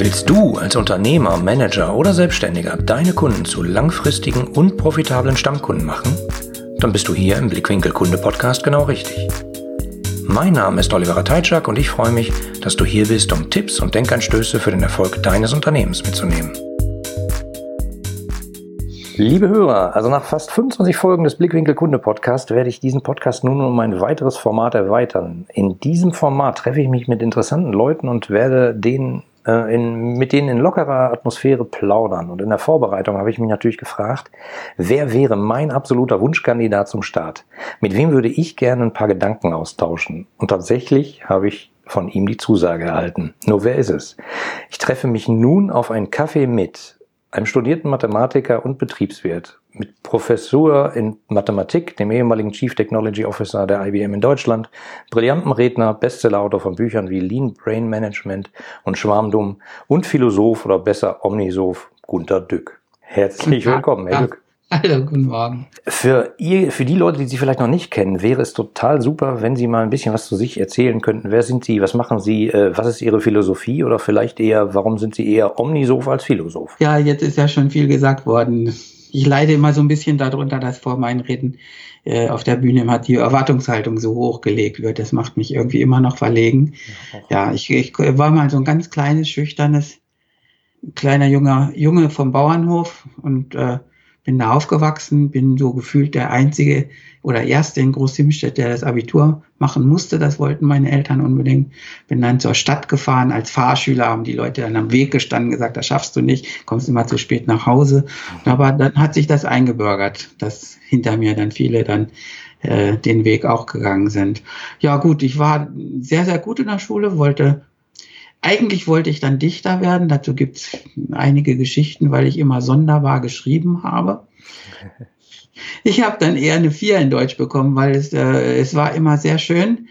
Willst du als Unternehmer, Manager oder Selbstständiger deine Kunden zu langfristigen und profitablen Stammkunden machen? Dann bist du hier im Blickwinkel Kunde Podcast genau richtig. Mein Name ist Oliver Teitschak und ich freue mich, dass du hier bist, um Tipps und Denkanstöße für den Erfolg deines Unternehmens mitzunehmen. Liebe Hörer, also nach fast 25 Folgen des Blickwinkel Kunde Podcast werde ich diesen Podcast nun um ein weiteres Format erweitern. In diesem Format treffe ich mich mit interessanten Leuten und werde denen äh, in, mit denen in lockerer Atmosphäre plaudern. Und in der Vorbereitung habe ich mich natürlich gefragt, wer wäre mein absoluter Wunschkandidat zum Start? Mit wem würde ich gerne ein paar Gedanken austauschen? Und tatsächlich habe ich von ihm die Zusage erhalten. Nur wer ist es? Ich treffe mich nun auf einen Kaffee mit einem studierten Mathematiker und Betriebswirt mit Professur in Mathematik, dem ehemaligen Chief Technology Officer der IBM in Deutschland, brillanten Redner, Bestsellerautor von Büchern wie Lean Brain Management und Schwarmdumm und Philosoph oder besser Omnisoph Gunter Dück. Herzlich willkommen, Herr Dück. Hallo, guten Morgen. Für, ihr, für die Leute, die Sie vielleicht noch nicht kennen, wäre es total super, wenn Sie mal ein bisschen was zu sich erzählen könnten. Wer sind Sie? Was machen Sie? Äh, was ist Ihre Philosophie? Oder vielleicht eher, warum sind Sie eher Omnisoph als Philosoph? Ja, jetzt ist ja schon viel gesagt worden. Ich leide immer so ein bisschen darunter, dass vor meinen Reden äh, auf der Bühne immer die Erwartungshaltung so hochgelegt wird. Das macht mich irgendwie immer noch verlegen. Ja, ja ich, ich war mal so ein ganz kleines, schüchternes, kleiner junger Junge vom Bauernhof und äh, bin da aufgewachsen, bin so gefühlt der einzige oder erste in Großhimstedt, der das Abitur machen musste. Das wollten meine Eltern unbedingt. Bin dann zur Stadt gefahren als Fahrschüler, haben die Leute dann am Weg gestanden, gesagt, das schaffst du nicht, kommst immer zu spät nach Hause. Aber dann hat sich das eingebürgert, dass hinter mir dann viele dann äh, den Weg auch gegangen sind. Ja gut, ich war sehr, sehr gut in der Schule, wollte eigentlich wollte ich dann Dichter werden. Dazu gibt es einige Geschichten, weil ich immer sonderbar geschrieben habe. Ich habe dann eher eine Vier in Deutsch bekommen, weil es, äh, es war immer sehr schön,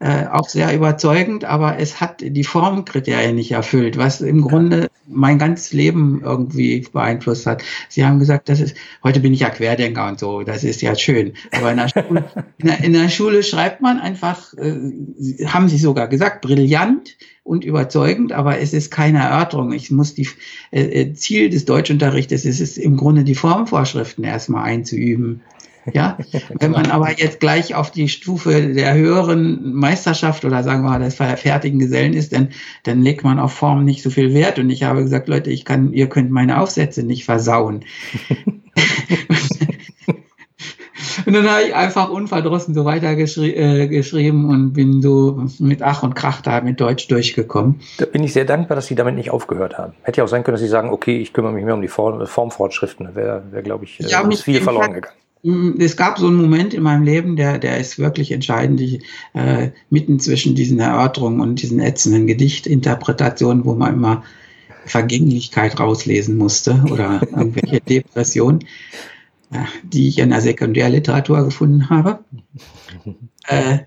äh, auch sehr überzeugend, aber es hat die Formkriterien nicht erfüllt, was im Grunde mein ganzes Leben irgendwie beeinflusst hat. Sie haben gesagt, das ist, heute bin ich ja Querdenker und so, das ist ja schön. Aber in der Schule, in der, in der Schule schreibt man einfach, äh, haben Sie sogar gesagt, brillant und überzeugend, aber es ist keine Erörterung. Ich muss die äh, äh Ziel des Deutschunterrichtes ist es im Grunde die Formvorschriften erstmal einzuüben. Ja, wenn man aber jetzt gleich auf die Stufe der höheren Meisterschaft oder sagen wir mal des fertigen Gesellen ist, dann, dann legt man auf Form nicht so viel Wert. Und ich habe gesagt, Leute, ich kann, ihr könnt meine Aufsätze nicht versauen. Und dann habe ich einfach unverdrossen so weitergeschrieben äh, und bin so mit Ach und Krach da mit Deutsch durchgekommen. Da bin ich sehr dankbar, dass Sie damit nicht aufgehört haben. Hätte ja auch sein können, dass Sie sagen, okay, ich kümmere mich mehr um die Form, Formfortschriften. Wäre, wär, glaube ich, ja, äh, viel verloren gegangen. Mm, es gab so einen Moment in meinem Leben, der, der ist wirklich entscheidend, die, äh, mitten zwischen diesen Erörterungen und diesen ätzenden Gedichtinterpretationen, wo man immer Vergänglichkeit rauslesen musste oder irgendwelche Depressionen, äh, die ich in der Sekundärliteratur gefunden habe. Äh,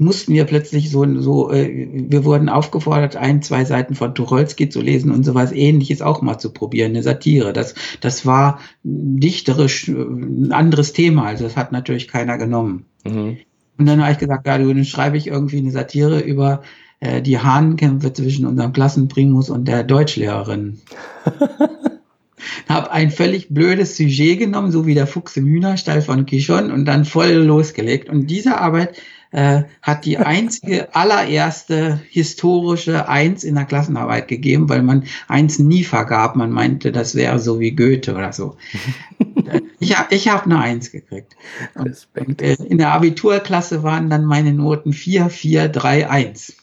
mussten wir plötzlich so, so äh, wir wurden aufgefordert, ein, zwei Seiten von Tucholsky zu lesen und sowas ähnliches auch mal zu probieren, eine Satire. Das, das war dichterisch äh, ein anderes Thema, also das hat natürlich keiner genommen. Mhm. Und dann habe ich gesagt, ja, dann schreibe ich irgendwie eine Satire über äh, die Hahnkämpfe zwischen unserem Klassenprimus und der Deutschlehrerin. habe ein völlig blödes Sujet genommen, so wie der Fuchs im Hühnerstall von Quichon und dann voll losgelegt. Und diese Arbeit äh, hat die einzige allererste historische Eins in der Klassenarbeit gegeben, weil man Eins nie vergab. Man meinte, das wäre so wie Goethe oder so. ich habe ich hab eine Eins gekriegt. Und, und, äh, in der Abiturklasse waren dann meine Noten 4, 4, 3, 1.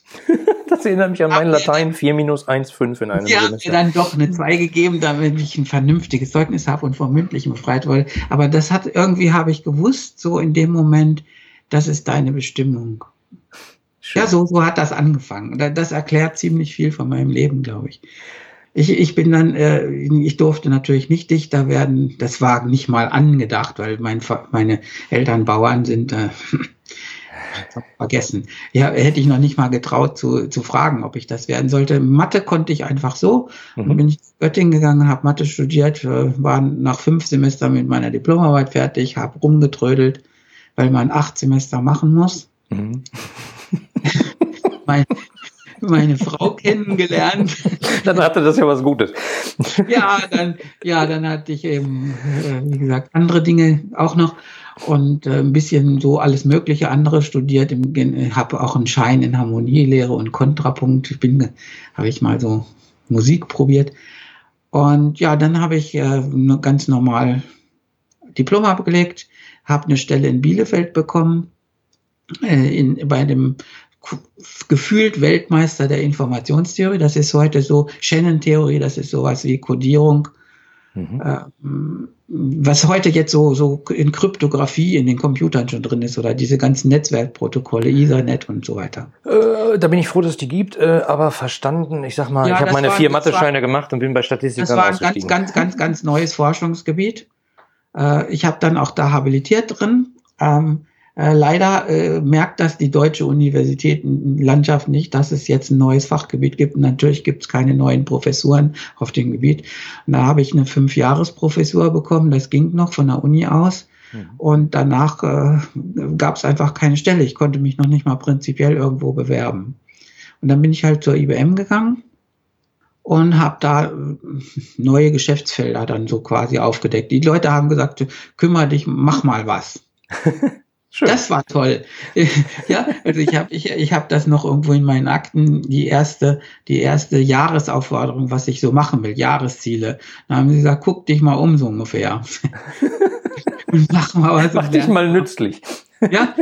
Das erinnert mich an mein Latein 4 minus 1, 5 in einem Ja, mir dann doch eine 2 gegeben, damit ich ein vernünftiges Zeugnis habe und vom mündlichen befreit wurde. Aber das hat irgendwie, habe ich gewusst, so in dem Moment, das ist deine Bestimmung. Schön. Ja, so, so hat das angefangen. Das erklärt ziemlich viel von meinem Leben, glaube ich. Ich, ich bin dann, äh, ich durfte natürlich nicht Dichter werden. Das war nicht mal angedacht, weil mein, meine Eltern Bauern sind. Äh, vergessen. Ja, hätte ich noch nicht mal getraut zu, zu fragen, ob ich das werden sollte. Mathe konnte ich einfach so. Mhm. Dann bin ich nach Göttingen gegangen, habe Mathe studiert, äh, war nach fünf Semestern mit meiner Diplomarbeit fertig, habe rumgetrödelt weil man acht Semester machen muss. Mhm. mein, meine Frau kennengelernt. Dann hatte das ja was Gutes. Ja, dann, ja, dann hatte ich eben, äh, wie gesagt, andere Dinge auch noch und äh, ein bisschen so alles Mögliche andere studiert. Habe auch einen Schein in Harmonielehre und Kontrapunkt. Ich bin, habe ich mal so Musik probiert. Und ja, dann habe ich äh, ganz normal Diplom abgelegt, habe eine Stelle in Bielefeld bekommen, äh, in, bei dem gefühlt Weltmeister der Informationstheorie. Das ist heute so Shannon-Theorie, das ist sowas wie Codierung. Mhm. Ähm, was heute jetzt so, so in Kryptographie in den Computern schon drin ist oder diese ganzen Netzwerkprotokolle, Ethernet und so weiter. Äh, da bin ich froh, dass es die gibt, äh, aber verstanden, ich sag mal, ja, ich habe meine war, vier Mathe-Scheine gemacht und bin bei Statistikern Das war ein ganz, ganz, ganz, ganz neues Forschungsgebiet. Äh, ich habe dann auch da habilitiert drin. Ähm, äh, leider äh, merkt das die deutsche Universitätenlandschaft nicht, dass es jetzt ein neues Fachgebiet gibt. Und natürlich gibt es keine neuen Professuren auf dem Gebiet. Und da habe ich eine Fünfjahresprofessur bekommen, das ging noch von der Uni aus. Mhm. Und danach äh, gab es einfach keine Stelle. Ich konnte mich noch nicht mal prinzipiell irgendwo bewerben. Und dann bin ich halt zur IBM gegangen und habe da äh, neue Geschäftsfelder dann so quasi aufgedeckt. Die Leute haben gesagt, kümmere dich, mach mal was. Schön. Das war toll. ja, also ich habe ich, ich hab das noch irgendwo in meinen Akten, die erste, die erste Jahresaufforderung, was ich so machen will, Jahresziele. Da haben sie gesagt, guck dich mal um so ungefähr. Und mach mal was. Mach dich mal nützlich. ja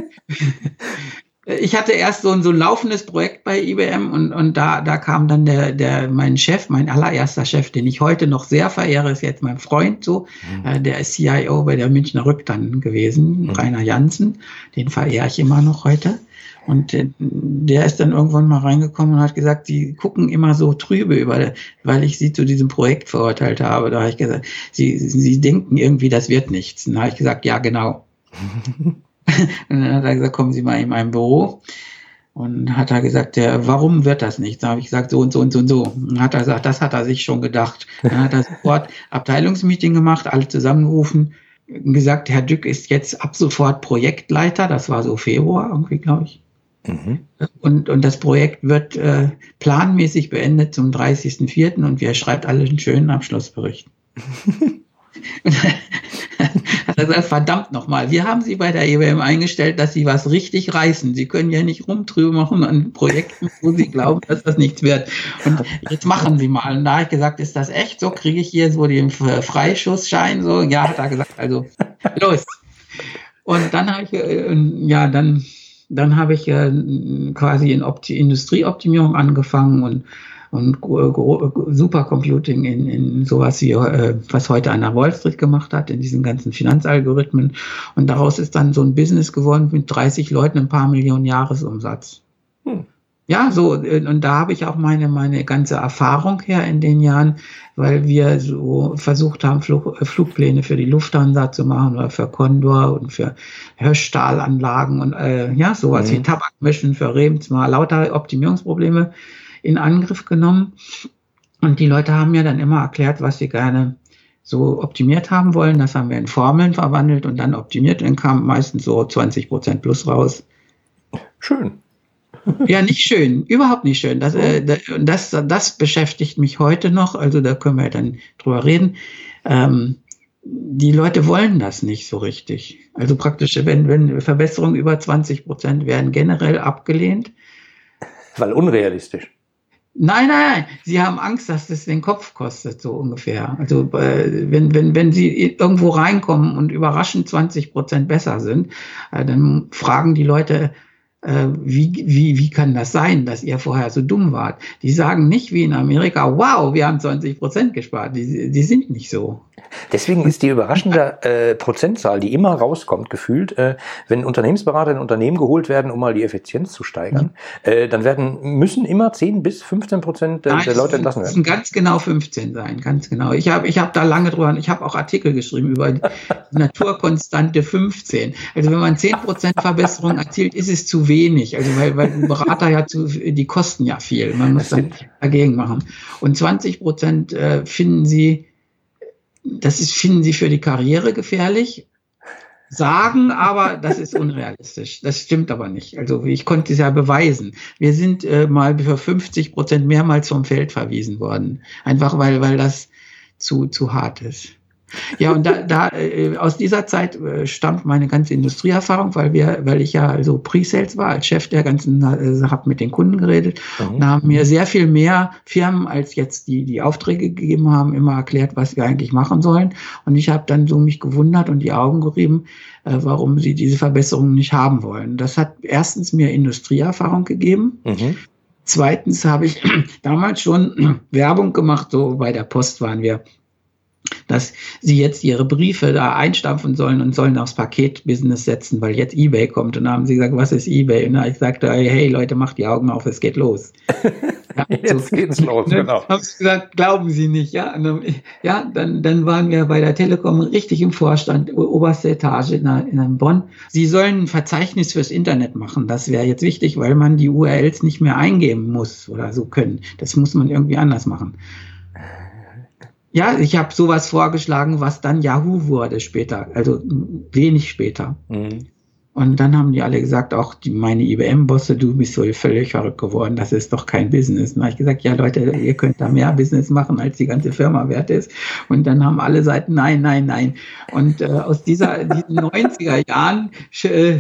ich hatte erst so ein, so ein laufendes Projekt bei IBM und, und da, da kam dann der, der, mein Chef, mein allererster Chef, den ich heute noch sehr verehre, ist jetzt mein Freund so, mhm. äh, der ist CIO bei der Münchner Rücktan gewesen, mhm. Rainer Janssen, den verehre ich immer noch heute. Und äh, der ist dann irgendwann mal reingekommen und hat gesagt, sie gucken immer so trübe über, weil ich sie zu diesem Projekt verurteilt habe. Da habe ich gesagt, sie, sie denken irgendwie, das wird nichts. Und da habe ich gesagt, ja, genau. und dann hat er gesagt, kommen Sie mal in mein Büro. Und hat er gesagt, der, warum wird das nicht? Da habe ich gesagt, so und so und so und so. Und hat er gesagt, das hat er sich schon gedacht. Dann hat er sofort Abteilungsmeeting gemacht, alle zusammengerufen, gesagt, Herr Dück ist jetzt ab sofort Projektleiter. Das war so Februar irgendwie, glaube ich. Mhm. Und, und das Projekt wird äh, planmäßig beendet zum 30.04. und wir schreibt alle einen schönen Abschlussbericht. er gesagt, verdammt nochmal, wir haben Sie bei der EWM eingestellt, dass Sie was richtig reißen. Sie können ja nicht rumtrüben machen an Projekten, wo Sie glauben, dass das nichts wird. Und jetzt machen Sie mal. Und da habe ich gesagt, ist das echt so? Kriege ich hier so den Freischussschein? So, ja, hat er gesagt, also los. Und dann habe ich, äh, ja, dann, dann habe ich äh, quasi in Opti Industrieoptimierung angefangen und und Supercomputing in, in sowas wie, äh, was heute an der Wall Street gemacht hat, in diesen ganzen Finanzalgorithmen. Und daraus ist dann so ein Business geworden mit 30 Leuten, ein paar Millionen Jahresumsatz. Hm. Ja, so, äh, und da habe ich auch meine, meine ganze Erfahrung her in den Jahren, weil wir so versucht haben, Flug, äh, Flugpläne für die Lufthansa zu machen oder für Condor und für Hirschstahlanlagen und äh, ja, sowas mhm. wie Tabakmischen für Remsmar, lauter Optimierungsprobleme in Angriff genommen. Und die Leute haben mir dann immer erklärt, was sie gerne so optimiert haben wollen. Das haben wir in Formeln verwandelt und dann optimiert. Und dann kam meistens so 20 Prozent plus raus. Schön. Ja, nicht schön, überhaupt nicht schön. Das, äh, das, das beschäftigt mich heute noch, also da können wir dann drüber reden. Ähm, die Leute wollen das nicht so richtig. Also praktisch, wenn, wenn Verbesserungen über 20 Prozent werden generell abgelehnt. Weil unrealistisch. Nein, nein, nein. Sie haben Angst, dass das den Kopf kostet, so ungefähr. Also äh, wenn, wenn, wenn Sie irgendwo reinkommen und überraschend 20 Prozent besser sind, äh, dann fragen die Leute, wie, wie, wie kann das sein, dass ihr vorher so dumm wart? Die sagen nicht wie in Amerika, wow, wir haben 20 Prozent gespart. Die, die sind nicht so. Deswegen ist die überraschende äh, Prozentzahl, die immer rauskommt, gefühlt, äh, wenn Unternehmensberater in Unternehmen geholt werden, um mal die Effizienz zu steigern, mhm. äh, dann werden, müssen immer 10 bis 15 Prozent der, der Leute entlassen werden. Das müssen ganz genau 15 sein, ganz genau. Ich habe ich hab da lange drüber, ich habe auch Artikel geschrieben über die Naturkonstante 15. Also wenn man 10 Prozent Verbesserung erzielt, ist es zu wenig. Also weil, weil ein Berater ja zu, die kosten ja viel. Man muss dann dagegen machen. Und 20 Prozent äh, finden sie das ist, finden sie für die Karriere gefährlich. sagen, aber das ist unrealistisch. Das stimmt aber nicht. Also ich konnte es ja beweisen. Wir sind äh, mal für 50 Prozent mehrmals vom Feld verwiesen worden. Einfach weil, weil das zu, zu hart ist. Ja, und da, da äh, aus dieser Zeit äh, stammt meine ganze Industrieerfahrung, weil wir, weil ich ja also Pre-Sales war, als Chef der ganzen, äh, habe mit den Kunden geredet mhm. und haben mir sehr viel mehr Firmen, als jetzt die die Aufträge gegeben haben, immer erklärt, was wir eigentlich machen sollen. Und ich habe dann so mich gewundert und die Augen gerieben, äh, warum sie diese Verbesserungen nicht haben wollen. Das hat erstens mir Industrieerfahrung gegeben. Mhm. Zweitens habe ich damals schon Werbung gemacht, so bei der Post waren wir dass sie jetzt ihre Briefe da einstampfen sollen und sollen aufs Paketbusiness setzen, weil jetzt eBay kommt. Und dann haben sie gesagt, was ist eBay? Und habe ich gesagt, hey Leute, macht die Augen auf, es geht los. Ja, jetzt so, geht's los, genau. Haben sie gesagt, glauben Sie nicht, ja. Dann, ja, dann, dann waren wir bei der Telekom richtig im Vorstand, oberste Etage in, in Bonn. Sie sollen ein Verzeichnis fürs Internet machen. Das wäre jetzt wichtig, weil man die URLs nicht mehr eingeben muss oder so können. Das muss man irgendwie anders machen. Ja, ich habe sowas vorgeschlagen, was dann Yahoo wurde später, also wenig später. Mhm. Und dann haben die alle gesagt, auch die, meine IBM-Bosse, du bist so völlig verrückt geworden, das ist doch kein Business. Dann habe ich gesagt, ja Leute, ihr könnt da mehr Business machen, als die ganze Firma wert ist. Und dann haben alle Seiten, nein, nein, nein. Und äh, aus dieser, diesen 90er Jahren äh,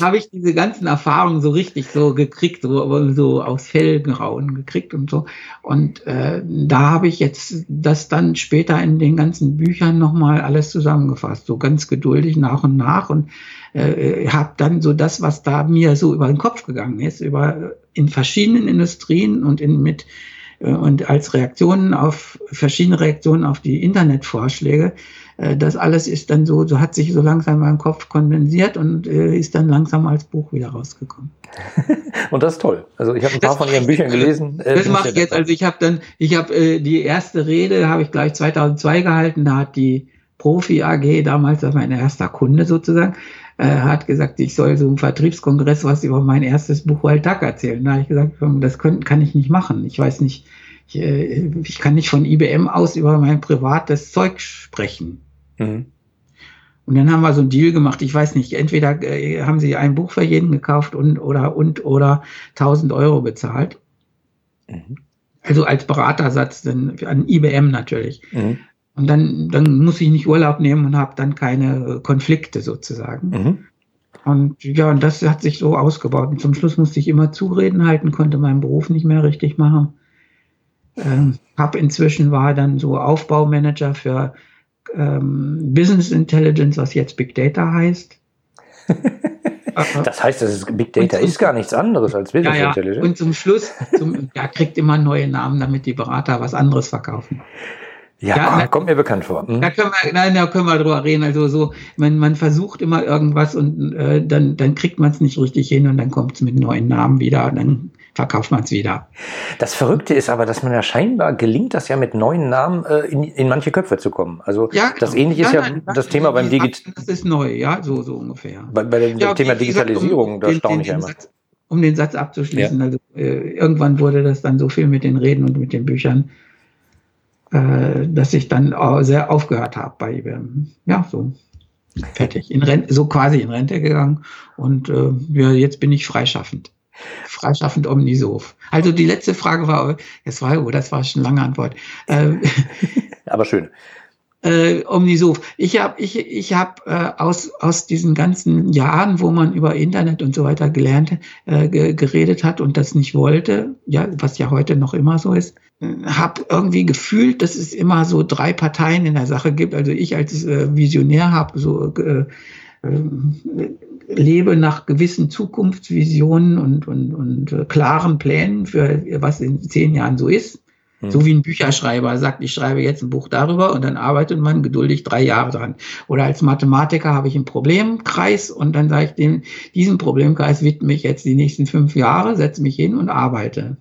habe ich diese ganzen Erfahrungen so richtig so gekriegt, so, so aus Fellgrauen gekriegt und so. Und äh, da habe ich jetzt das dann später in den ganzen Büchern nochmal alles zusammengefasst, so ganz geduldig nach und nach und äh, habe dann so das, was da mir so über den Kopf gegangen ist, über in verschiedenen Industrien und in mit äh, und als Reaktionen auf verschiedene Reaktionen auf die Internetvorschläge, äh, das alles ist dann so, so hat sich so langsam in meinem Kopf kondensiert und äh, ist dann langsam als Buch wieder rausgekommen. und das ist toll. Also ich habe ein paar das von Ihren Büchern gelesen. Äh, das mache ich jetzt. Also ich habe dann, ich habe äh, die erste Rede habe ich gleich 2002 gehalten. Da hat die Profi AG damals, das war mein erster Kunde sozusagen, äh, hat gesagt, ich soll so einen Vertriebskongress was über mein erstes Buch Wild Duck erzählen. Da habe ich gesagt, das können, kann ich nicht machen. Ich weiß nicht, ich, äh, ich kann nicht von IBM aus über mein privates Zeug sprechen. Mhm. Und dann haben wir so einen Deal gemacht. Ich weiß nicht, entweder äh, haben sie ein Buch für jeden gekauft und oder und oder 1000 Euro bezahlt. Mhm. Also als Beratersatz dann an IBM natürlich. Mhm. Und dann, dann muss ich nicht Urlaub nehmen und habe dann keine Konflikte sozusagen. Mhm. Und ja, und das hat sich so ausgebaut. Und zum Schluss musste ich immer Zureden halten, konnte meinen Beruf nicht mehr richtig machen. Ähm, hab inzwischen war dann so Aufbaumanager für ähm, Business Intelligence, was jetzt Big Data heißt. das heißt, das ist, Big Data zum, ist gar nichts anderes als Business ja, ja. Intelligence. Und zum Schluss, zum, ja, kriegt immer neue Namen, damit die Berater was anderes verkaufen. Ja, ja kommt, kommt mir bekannt vor. Hm? Da können wir, nein, da können wir drüber reden. Also so, man, man versucht immer irgendwas und äh, dann, dann kriegt man es nicht richtig hin und dann kommt es mit neuen Namen wieder und dann verkauft man es wieder. Das Verrückte ist aber, dass man ja scheinbar gelingt, das ja mit neuen Namen äh, in, in manche Köpfe zu kommen. Also ja, das genau. ähnliche ist ja, nein, das Thema beim Digital. Das ist neu, ja, so, so ungefähr. Bei, bei dem ja, Thema Digitalisierung, um, da staune ich ja immer. Satz, um den Satz abzuschließen, ja. also äh, irgendwann wurde das dann so viel mit den Reden und mit den Büchern, äh, dass ich dann sehr aufgehört habe bei IBM. Ja, so fertig. In Rente, so quasi in Rente gegangen und äh, ja, jetzt bin ich freischaffend. Freischaffend Omnisoph. Also die letzte Frage war, das war, oh, das war schon eine lange Antwort. Äh, Aber schön äh, Omnisoph. Ich habe ich, ich hab, äh, aus, aus diesen ganzen Jahren, wo man über Internet und so weiter gelernt, äh, geredet hat und das nicht wollte, ja, was ja heute noch immer so ist, äh, habe irgendwie gefühlt, dass es immer so drei Parteien in der Sache gibt. Also ich als äh, Visionär habe so äh, äh, lebe nach gewissen Zukunftsvisionen und, und, und äh, klaren Plänen für was in zehn Jahren so ist. Hm. So wie ein Bücherschreiber sagt, ich schreibe jetzt ein Buch darüber und dann arbeitet man geduldig drei Jahre dran. Oder als Mathematiker habe ich einen Problemkreis und dann sage ich dem, diesem Problemkreis widme ich jetzt die nächsten fünf Jahre, setze mich hin und arbeite.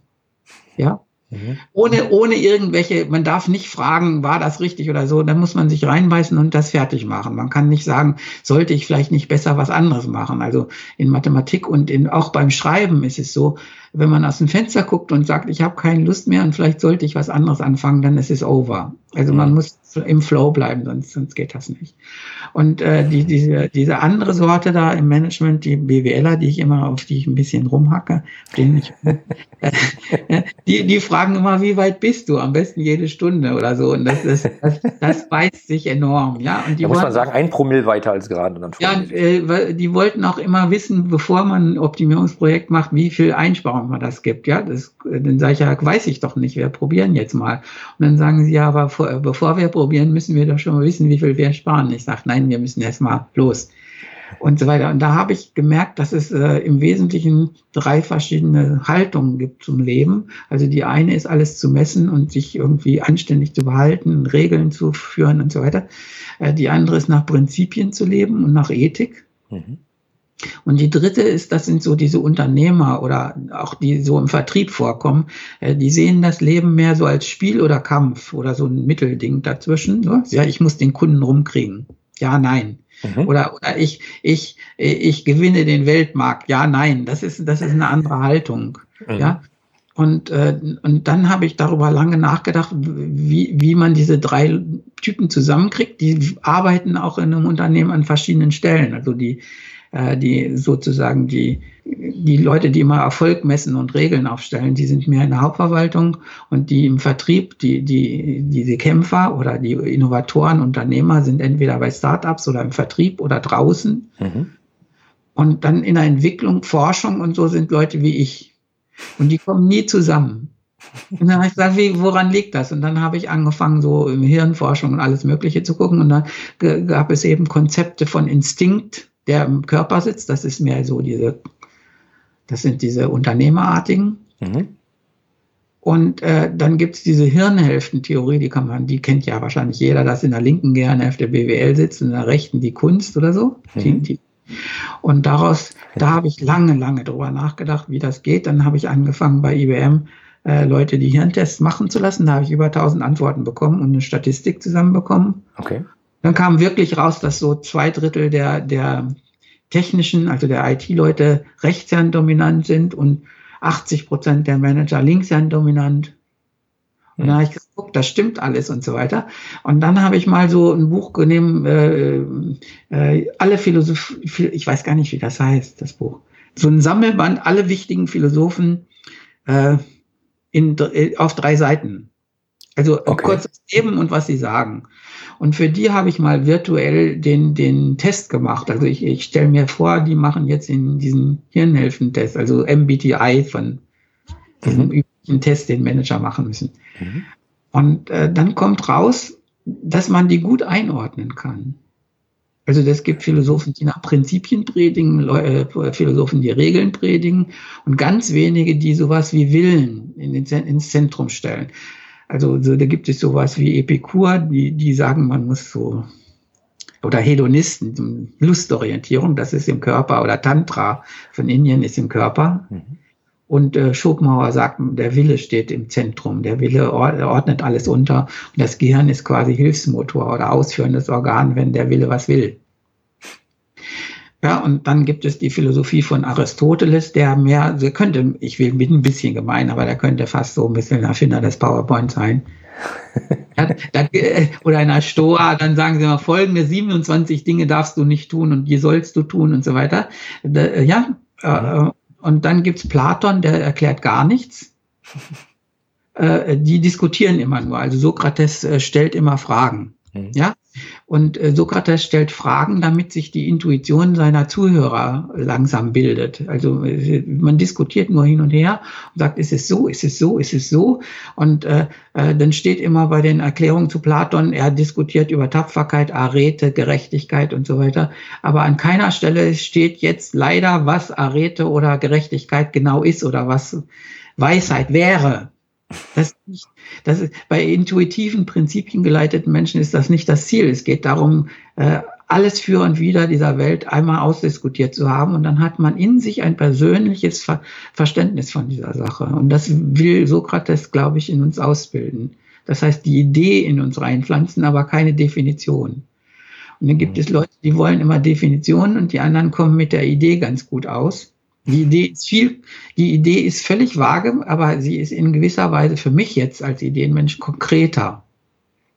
Ja, Mhm. Ohne, ohne irgendwelche, man darf nicht fragen, war das richtig oder so, dann muss man sich reinbeißen und das fertig machen. Man kann nicht sagen, sollte ich vielleicht nicht besser was anderes machen. Also in Mathematik und in, auch beim Schreiben ist es so, wenn man aus dem Fenster guckt und sagt, ich habe keine Lust mehr und vielleicht sollte ich was anderes anfangen, dann ist es over. Also man mhm. Im Flow bleiben, sonst, sonst geht das nicht. Und äh, die, diese, diese andere Sorte da im Management, die BWLer, die ich immer, auf die ich ein bisschen rumhacke, denen ich, äh, die, die fragen immer, wie weit bist du? Am besten jede Stunde oder so. Und das, das, das, das beißt sich enorm. Ja, und die da muss man sagen, ein Promille weiter als gerade. ja, äh, die wollten auch immer wissen, bevor man ein Optimierungsprojekt macht, wie viel Einsparung man das gibt. Ja, das, dann sage ich ja, weiß ich doch nicht, wir probieren jetzt mal. Und dann sagen sie, ja, aber vor, bevor wir probieren, müssen wir doch schon mal wissen, wie viel wir sparen. Ich sage, nein, wir müssen erst mal los und so weiter. Und da habe ich gemerkt, dass es äh, im Wesentlichen drei verschiedene Haltungen gibt zum Leben. Also die eine ist alles zu messen und sich irgendwie anständig zu behalten, Regeln zu führen und so weiter. Äh, die andere ist nach Prinzipien zu leben und nach Ethik. Mhm. Und die dritte ist, das sind so diese Unternehmer oder auch die so im Vertrieb vorkommen, äh, die sehen das Leben mehr so als Spiel oder Kampf oder so ein Mittelding dazwischen. Ne? Ja, ich muss den Kunden rumkriegen. Ja, nein. Mhm. Oder, oder ich, ich, ich gewinne den Weltmarkt. Ja, nein. Das ist, das ist eine andere Haltung. Mhm. Ja. Und, äh, und dann habe ich darüber lange nachgedacht, wie, wie man diese drei Typen zusammenkriegt. Die arbeiten auch in einem Unternehmen an verschiedenen Stellen. Also die, äh, die sozusagen die, die Leute, die immer Erfolg messen und Regeln aufstellen, die sind mehr in der Hauptverwaltung und die im Vertrieb, die, die, diese Kämpfer oder die Innovatoren, Unternehmer sind entweder bei Startups oder im Vertrieb oder draußen. Mhm. Und dann in der Entwicklung, Forschung und so sind Leute wie ich. Und die kommen nie zusammen. Und dann habe ich gesagt, wie, woran liegt das? Und dann habe ich angefangen, so im Hirnforschung und alles Mögliche zu gucken. Und dann gab es eben Konzepte von Instinkt, der im Körper sitzt. Das ist mehr so diese, das sind diese Unternehmerartigen. Mhm. Und äh, dann gibt es diese Hirnhälftentheorie, die kann man, die kennt ja wahrscheinlich jeder, dass in der linken Gehirnhälfte BWL sitzt und in der rechten die Kunst oder so. Mhm. Die, die, und daraus, da habe ich lange, lange drüber nachgedacht, wie das geht. Dann habe ich angefangen bei IBM äh, Leute die Hirntests machen zu lassen. Da habe ich über 1000 Antworten bekommen und eine Statistik zusammenbekommen. Okay. Dann kam wirklich raus, dass so zwei Drittel der, der technischen, also der IT-Leute rechtshand-dominant sind und 80 Prozent der Manager linkshand-dominant. Und dann habe ich geguckt, das stimmt alles und so weiter. Und dann habe ich mal so ein Buch genommen, äh, äh, alle Philosophie, ich weiß gar nicht, wie das heißt, das Buch. So ein Sammelband, alle wichtigen Philosophen äh, in, auf drei Seiten. Also okay. kurz das Leben und was sie sagen. Und für die habe ich mal virtuell den, den Test gemacht. Also ich, ich stelle mir vor, die machen jetzt in diesen Hirnhälften-Test, also MBTI von diesem mhm. üblichen Test, den Manager machen müssen. Mhm. Und äh, dann kommt raus, dass man die gut einordnen kann. Also es gibt Philosophen, die nach Prinzipien predigen, äh, Philosophen, die Regeln predigen und ganz wenige, die sowas wie Willen in den, ins Zentrum stellen. Also so, da gibt es sowas wie Epikur, die, die sagen, man muss so, oder Hedonisten, Lustorientierung, das ist im Körper, oder Tantra von Indien ist im Körper. Mhm. Und äh, Schopenhauer sagt, der Wille steht im Zentrum, der Wille ordnet alles unter und das Gehirn ist quasi Hilfsmotor oder ausführendes Organ, wenn der Wille was will. Ja, und dann gibt es die Philosophie von Aristoteles, der mehr, der könnte, ich will mit ein bisschen gemein, aber der könnte fast so ein bisschen Erfinder des PowerPoint sein. oder in der Stoa, dann sagen sie mal folgende 27 Dinge darfst du nicht tun und die sollst du tun und so weiter. Ja, äh, und dann gibt's Platon, der erklärt gar nichts. Äh, die diskutieren immer nur. Also Sokrates äh, stellt immer Fragen. Mhm. Ja, und äh, Sokrates stellt Fragen, damit sich die Intuition seiner Zuhörer langsam bildet. Also äh, man diskutiert nur hin und her und sagt, ist es so, ist es so, ist es so? Und äh, äh, dann steht immer bei den Erklärungen zu Platon, er diskutiert über Tapferkeit, Arete, Gerechtigkeit und so weiter. Aber an keiner Stelle steht jetzt leider, was Arete oder Gerechtigkeit genau ist oder was Weisheit wäre. Das, nicht, das ist, bei intuitiven Prinzipien geleiteten Menschen ist das nicht das Ziel. Es geht darum, äh, alles für und wider dieser Welt einmal ausdiskutiert zu haben und dann hat man in sich ein persönliches Ver Verständnis von dieser Sache. Und das will Sokrates, glaube ich, in uns ausbilden. Das heißt, die Idee in uns reinpflanzen, aber keine Definition. Und dann gibt mhm. es Leute, die wollen immer Definitionen und die anderen kommen mit der Idee ganz gut aus. Die Idee ist viel, die Idee ist völlig vage, aber sie ist in gewisser Weise für mich jetzt als Ideenmensch konkreter.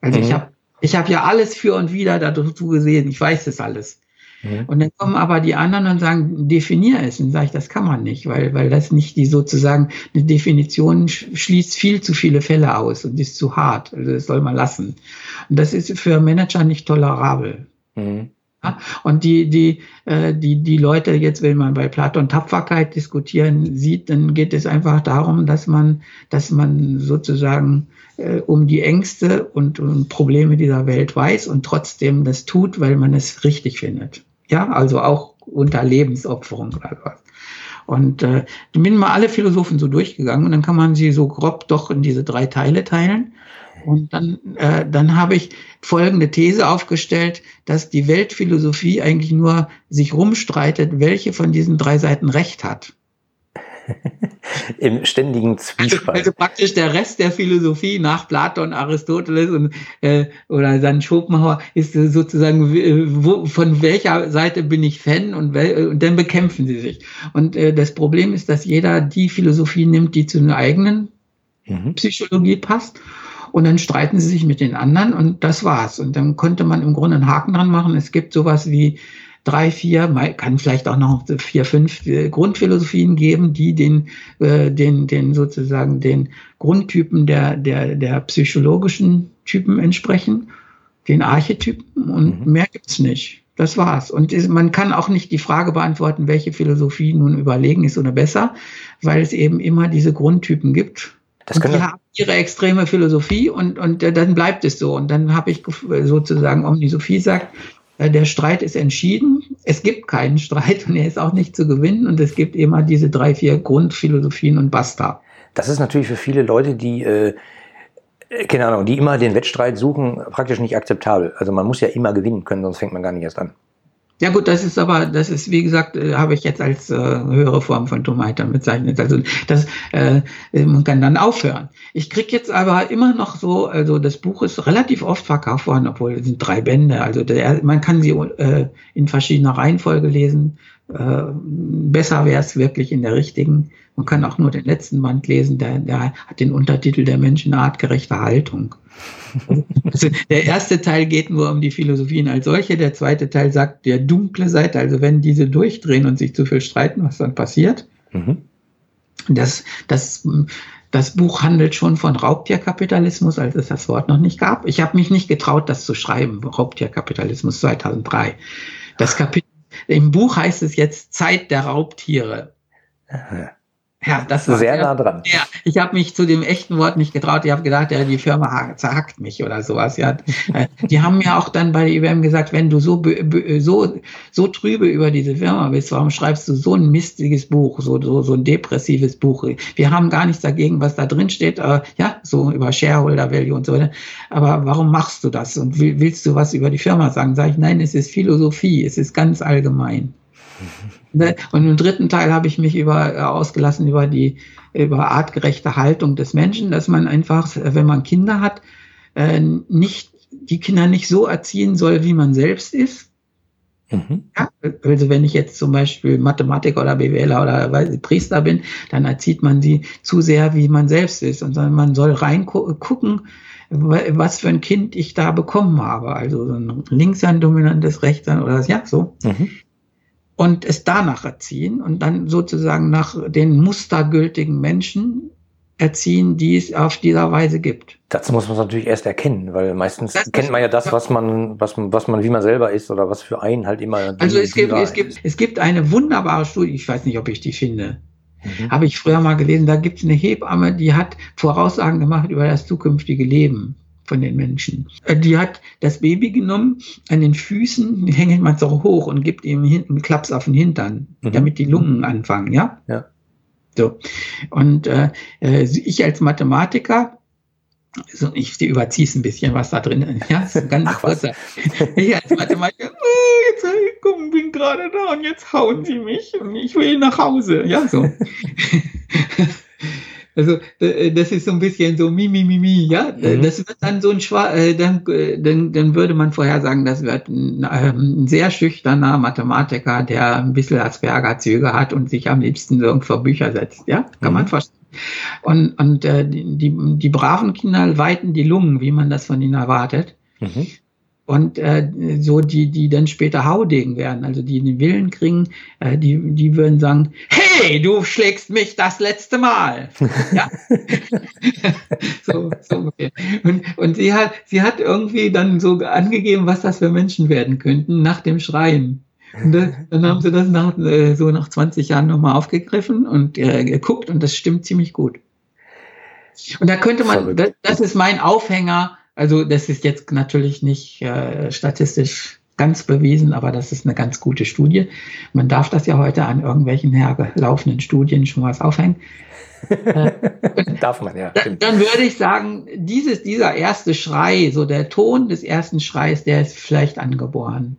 Also mhm. ich habe Ich habe ja alles für und wieder dazu gesehen. Ich weiß das alles. Mhm. Und dann kommen aber die anderen und sagen, definier es. Und sage ich, das kann man nicht, weil, weil das nicht die sozusagen, eine Definition schließt viel zu viele Fälle aus und ist zu hart. Also das soll man lassen. Und das ist für Manager nicht tolerabel. Mhm. Ja? Und die, die, äh, die, die Leute jetzt, wenn man bei Platon Tapferkeit diskutieren sieht, dann geht es einfach darum, dass man, dass man sozusagen äh, um die Ängste und, und Probleme dieser Welt weiß und trotzdem das tut, weil man es richtig findet. Ja, also auch unter Lebensopferung oder was. Und äh, bin mal alle Philosophen so durchgegangen und dann kann man sie so grob doch in diese drei Teile teilen. Und dann, äh, dann habe ich folgende These aufgestellt, dass die Weltphilosophie eigentlich nur sich rumstreitet, welche von diesen drei Seiten recht hat. Im ständigen Zwiespalt. Also praktisch der Rest der Philosophie nach Platon, Aristoteles und, äh, oder dann Schopenhauer ist sozusagen, wo, von welcher Seite bin ich Fan und, wel, und dann bekämpfen sie sich. Und äh, das Problem ist, dass jeder die Philosophie nimmt, die zu einer eigenen mhm. Psychologie passt und dann streiten sie sich mit den anderen und das war's. Und dann konnte man im Grunde einen Haken dran machen. Es gibt sowas wie drei, vier, kann vielleicht auch noch vier, fünf äh, Grundphilosophien geben, die den, äh, den, den sozusagen den Grundtypen der, der, der psychologischen Typen entsprechen, den Archetypen und mhm. mehr gibt's nicht. Das war's. Und man kann auch nicht die Frage beantworten, welche Philosophie nun überlegen ist oder besser, weil es eben immer diese Grundtypen gibt. Das und die haben ihre extreme Philosophie und, und äh, dann bleibt es so. Und dann habe ich sozusagen, Omni Sophie sagt, der Streit ist entschieden. Es gibt keinen Streit und er ist auch nicht zu gewinnen. Und es gibt immer diese drei, vier Grundphilosophien und basta. Das ist natürlich für viele Leute, die, äh, keine Ahnung, die immer den Wettstreit suchen, praktisch nicht akzeptabel. Also man muss ja immer gewinnen können, sonst fängt man gar nicht erst an. Ja gut, das ist aber, das ist wie gesagt, äh, habe ich jetzt als äh, höhere Form von Tomatern bezeichnet. Also das, äh, man kann dann aufhören. Ich krieg jetzt aber immer noch so, also das Buch ist relativ oft verkauft worden, obwohl es sind drei Bände. Also der, man kann sie äh, in verschiedener Reihenfolge lesen. Äh, besser wäre es wirklich in der richtigen. Man kann auch nur den letzten Band lesen, der, der hat den Untertitel der Menschen artgerechte Haltung. Also der erste Teil geht nur um die Philosophien als solche, der zweite Teil sagt der dunkle Seite, also wenn diese durchdrehen und sich zu viel streiten, was dann passiert. Mhm. Das, das, das Buch handelt schon von Raubtierkapitalismus, als es das Wort noch nicht gab. Ich habe mich nicht getraut, das zu schreiben, Raubtierkapitalismus 2003. Das Kapitel im Buch heißt es jetzt Zeit der Raubtiere. Ja, das war sehr nah dran. Ja, ich habe mich zu dem echten Wort nicht getraut. Ich habe gedacht, ja, die Firma zerhackt mich oder sowas. Ja, äh, die haben mir auch dann bei der IBM gesagt, wenn du so so so trübe über diese Firma bist, warum schreibst du so ein mistiges Buch, so so so ein depressives Buch? Wir haben gar nichts dagegen, was da drin steht. Äh, ja, so über Shareholder Value und so weiter. Aber warum machst du das und willst du was über die Firma sagen? Sag ich, nein, es ist Philosophie, es ist ganz allgemein. Ne? Und im dritten Teil habe ich mich über, äh, ausgelassen über die über artgerechte Haltung des Menschen, dass man einfach, wenn man Kinder hat, äh, nicht die Kinder nicht so erziehen soll, wie man selbst ist. Mhm. Ja, also wenn ich jetzt zum Beispiel Mathematiker oder BWLer oder weiß, Priester bin, dann erzieht man sie zu sehr, wie man selbst ist. Und man soll reingucken, was für ein Kind ich da bekommen habe. Also so ein links ein dominantes, rechts ein oder ja, so. Mhm und es danach erziehen und dann sozusagen nach den mustergültigen Menschen erziehen, die es auf dieser Weise gibt. Dazu muss man es natürlich erst erkennen, weil meistens das kennt man ja das, was man, was man, was man, wie man selber ist oder was für einen halt immer. Also es gibt, es gibt, es gibt eine wunderbare Studie, ich weiß nicht, ob ich die finde. Mhm. Habe ich früher mal gelesen, da gibt es eine Hebamme, die hat Voraussagen gemacht über das zukünftige Leben von den Menschen. Äh, die hat das Baby genommen, an den Füßen hängt man so hoch und gibt ihm einen Klaps auf den Hintern, mhm. damit die Lungen anfangen, ja? Ja. So. Und äh, äh ich als Mathematiker, so, ich überziehe es ein bisschen, was da drin ist. Ja, so ganz Ach, kurzer. Ich als Mathematiker, oh, jetzt ich bin gerade da und jetzt hauen sie mich und ich will nach Hause. Ja, so. Also äh, das ist so ein bisschen so mi mi mi mi, ja. Mhm. Das wird dann so ein Schwa äh, dann, äh, dann, dann würde man vorher sagen, das wird ein, ähm, ein sehr schüchterner Mathematiker, der ein bisschen Asperger-Züge hat und sich am liebsten irgendwo vor Bücher setzt, ja, kann mhm. man verstehen. Und, und äh, die, die, die braven Kinder weiten die Lungen, wie man das von ihnen erwartet. Mhm. Und äh, so die, die dann später Haudegen werden, also die den Willen kriegen, äh, die, die würden sagen, hey, du schlägst mich das letzte Mal. ja. so, so. Und, und sie hat, sie hat irgendwie dann so angegeben, was das für Menschen werden könnten nach dem Schreien. Und dann, dann haben sie das nach, äh, so nach 20 Jahren nochmal aufgegriffen und äh, geguckt und das stimmt ziemlich gut. Und da könnte man, das, das ist mein Aufhänger, also das ist jetzt natürlich nicht äh, statistisch ganz bewiesen, aber das ist eine ganz gute Studie. Man darf das ja heute an irgendwelchen hergelaufenen Studien schon was aufhängen. äh, darf man, ja. Dann, dann würde ich sagen, dieses, dieser erste Schrei, so der Ton des ersten Schreis, der ist vielleicht angeboren.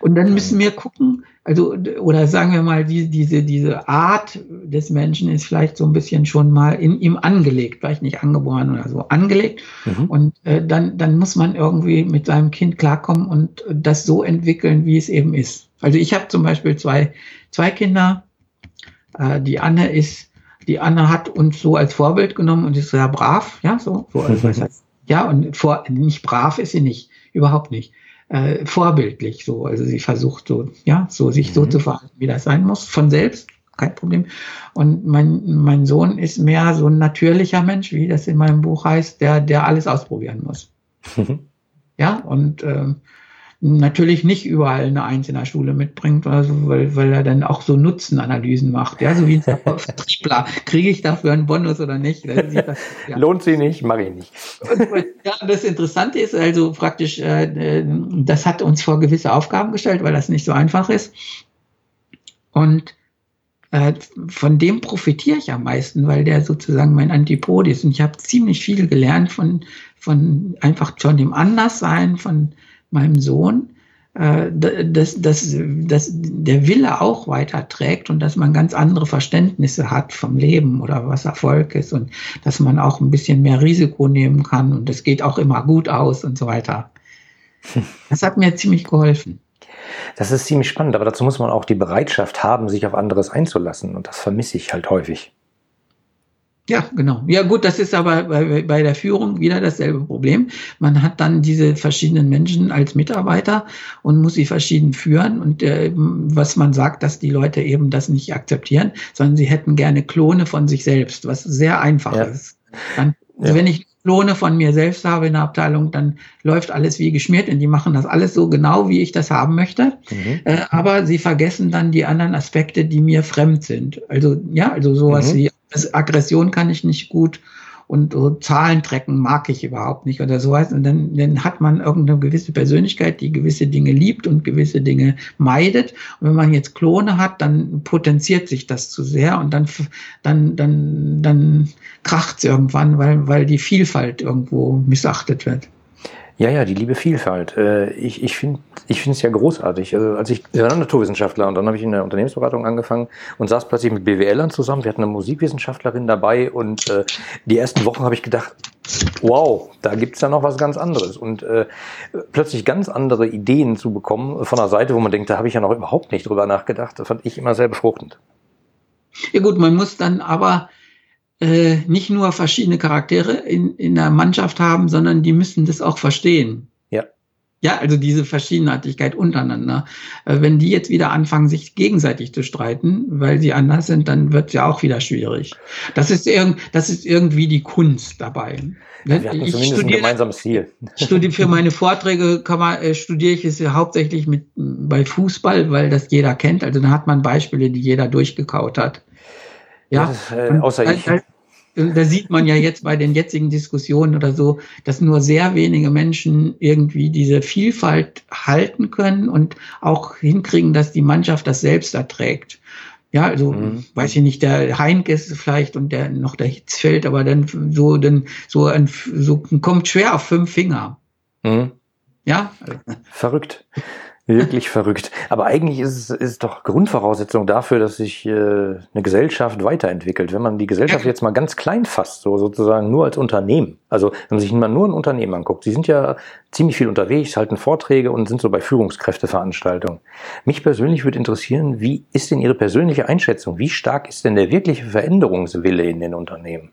Und dann müssen wir gucken, also, oder sagen wir mal, die, diese, diese Art des Menschen ist vielleicht so ein bisschen schon mal in ihm angelegt, vielleicht nicht angeboren oder so, angelegt. Mhm. Und äh, dann, dann muss man irgendwie mit seinem Kind klarkommen und das so entwickeln, wie es eben ist. Also ich habe zum Beispiel zwei, zwei Kinder. Äh, die Anne ist, die Anne hat uns so als Vorbild genommen und ist sehr brav, ja, so, so also, was heißt, ja, und vor, nicht brav ist sie nicht, überhaupt nicht äh, vorbildlich so. Also sie versucht so, ja, so sich mhm. so zu verhalten, wie das sein muss, von selbst, kein Problem. Und mein, mein Sohn ist mehr so ein natürlicher Mensch, wie das in meinem Buch heißt, der, der alles ausprobieren muss. ja, und ähm, natürlich nicht überall eine Eins in der Schule mitbringt, also weil, weil er dann auch so Nutzenanalysen macht. Ja, so wie ein Vertriebler. Kriege ich dafür einen Bonus oder nicht? Das, ja. Lohnt sie nicht, mache ich nicht. Und, ja, das Interessante ist also praktisch, äh, das hat uns vor gewisse Aufgaben gestellt, weil das nicht so einfach ist. Und äh, von dem profitiere ich am meisten, weil der sozusagen mein Antipod ist. Und ich habe ziemlich viel gelernt von, von einfach von dem Anderssein, von meinem Sohn, äh, dass, dass, dass der Wille auch weiterträgt und dass man ganz andere Verständnisse hat vom Leben oder was Erfolg ist und dass man auch ein bisschen mehr Risiko nehmen kann und es geht auch immer gut aus und so weiter. Das hat mir ziemlich geholfen. Das ist ziemlich spannend, aber dazu muss man auch die Bereitschaft haben, sich auf anderes einzulassen und das vermisse ich halt häufig. Ja, genau. Ja gut, das ist aber bei, bei der Führung wieder dasselbe Problem. Man hat dann diese verschiedenen Menschen als Mitarbeiter und muss sie verschieden führen. Und äh, was man sagt, dass die Leute eben das nicht akzeptieren, sondern sie hätten gerne Klone von sich selbst, was sehr einfach ja. ist. Dann, also ja. Wenn ich Klone von mir selbst habe in der Abteilung, dann läuft alles wie geschmiert und die machen das alles so genau, wie ich das haben möchte. Mhm. Äh, aber sie vergessen dann die anderen Aspekte, die mir fremd sind. Also ja, also sowas mhm. wie Aggression kann ich nicht gut und so Zahlen trecken mag ich überhaupt nicht oder sowas. Und dann, dann hat man irgendeine gewisse Persönlichkeit, die gewisse Dinge liebt und gewisse Dinge meidet. Und wenn man jetzt Klone hat, dann potenziert sich das zu sehr und dann, dann, dann, dann kracht es irgendwann, weil, weil die Vielfalt irgendwo missachtet wird. Ja, ja, die liebe Vielfalt. Äh, ich, ich finde ich finde es ja großartig. Also als ich, ich war Naturwissenschaftler und dann habe ich in der Unternehmensberatung angefangen und saß plötzlich mit BWLern zusammen. Wir hatten eine Musikwissenschaftlerin dabei und äh, die ersten Wochen habe ich gedacht, wow, da gibt's ja noch was ganz anderes. Und äh, plötzlich ganz andere Ideen zu bekommen von einer Seite, wo man denkt, da habe ich ja noch überhaupt nicht drüber nachgedacht, das fand ich immer sehr befruchtend. Ja gut, man muss dann aber äh, nicht nur verschiedene Charaktere in, in der Mannschaft haben, sondern die müssen das auch verstehen. Ja. Ja, also diese Verschiedenartigkeit untereinander. Äh, wenn die jetzt wieder anfangen, sich gegenseitig zu streiten, weil sie anders sind, dann wird es ja auch wieder schwierig. Das ist, irgend, das ist irgendwie die Kunst dabei. Ja, wir hatten ich zumindest studiere, ein gemeinsames Ziel. Studiere für meine Vorträge kann man, äh, studiere ich es ja hauptsächlich mit, bei Fußball, weil das jeder kennt. Also da hat man Beispiele, die jeder durchgekaut hat. Ja, das, äh, außer ich. Da sieht man ja jetzt bei den jetzigen Diskussionen oder so, dass nur sehr wenige Menschen irgendwie diese Vielfalt halten können und auch hinkriegen, dass die Mannschaft das selbst erträgt. Ja, also mhm. weiß ich nicht, der Heinke ist vielleicht und der noch der Hitzfeld, aber dann so, dann so ein, so kommt schwer auf fünf Finger. Mhm. Ja. Verrückt. Wirklich verrückt. Aber eigentlich ist es ist doch Grundvoraussetzung dafür, dass sich äh, eine Gesellschaft weiterentwickelt. Wenn man die Gesellschaft jetzt mal ganz klein fasst, so sozusagen nur als Unternehmen. Also wenn man sich mal nur ein Unternehmen anguckt, sie sind ja ziemlich viel unterwegs, halten Vorträge und sind so bei Führungskräfteveranstaltungen. Mich persönlich würde interessieren, wie ist denn Ihre persönliche Einschätzung? Wie stark ist denn der wirkliche Veränderungswille in den Unternehmen?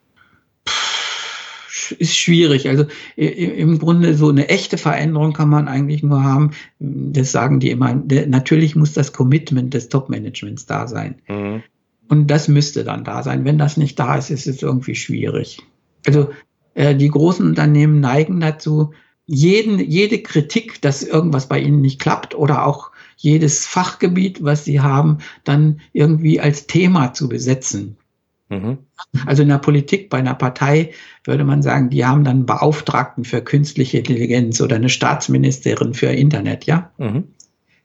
Ist schwierig. Also im Grunde so eine echte Veränderung kann man eigentlich nur haben. Das sagen die immer. Natürlich muss das Commitment des Top-Managements da sein. Mhm. Und das müsste dann da sein. Wenn das nicht da ist, ist es irgendwie schwierig. Also äh, die großen Unternehmen neigen dazu, jeden, jede Kritik, dass irgendwas bei ihnen nicht klappt oder auch jedes Fachgebiet, was sie haben, dann irgendwie als Thema zu besetzen. Mhm. Also in der Politik, bei einer Partei würde man sagen, die haben dann einen Beauftragten für künstliche Intelligenz oder eine Staatsministerin für Internet, ja? Mhm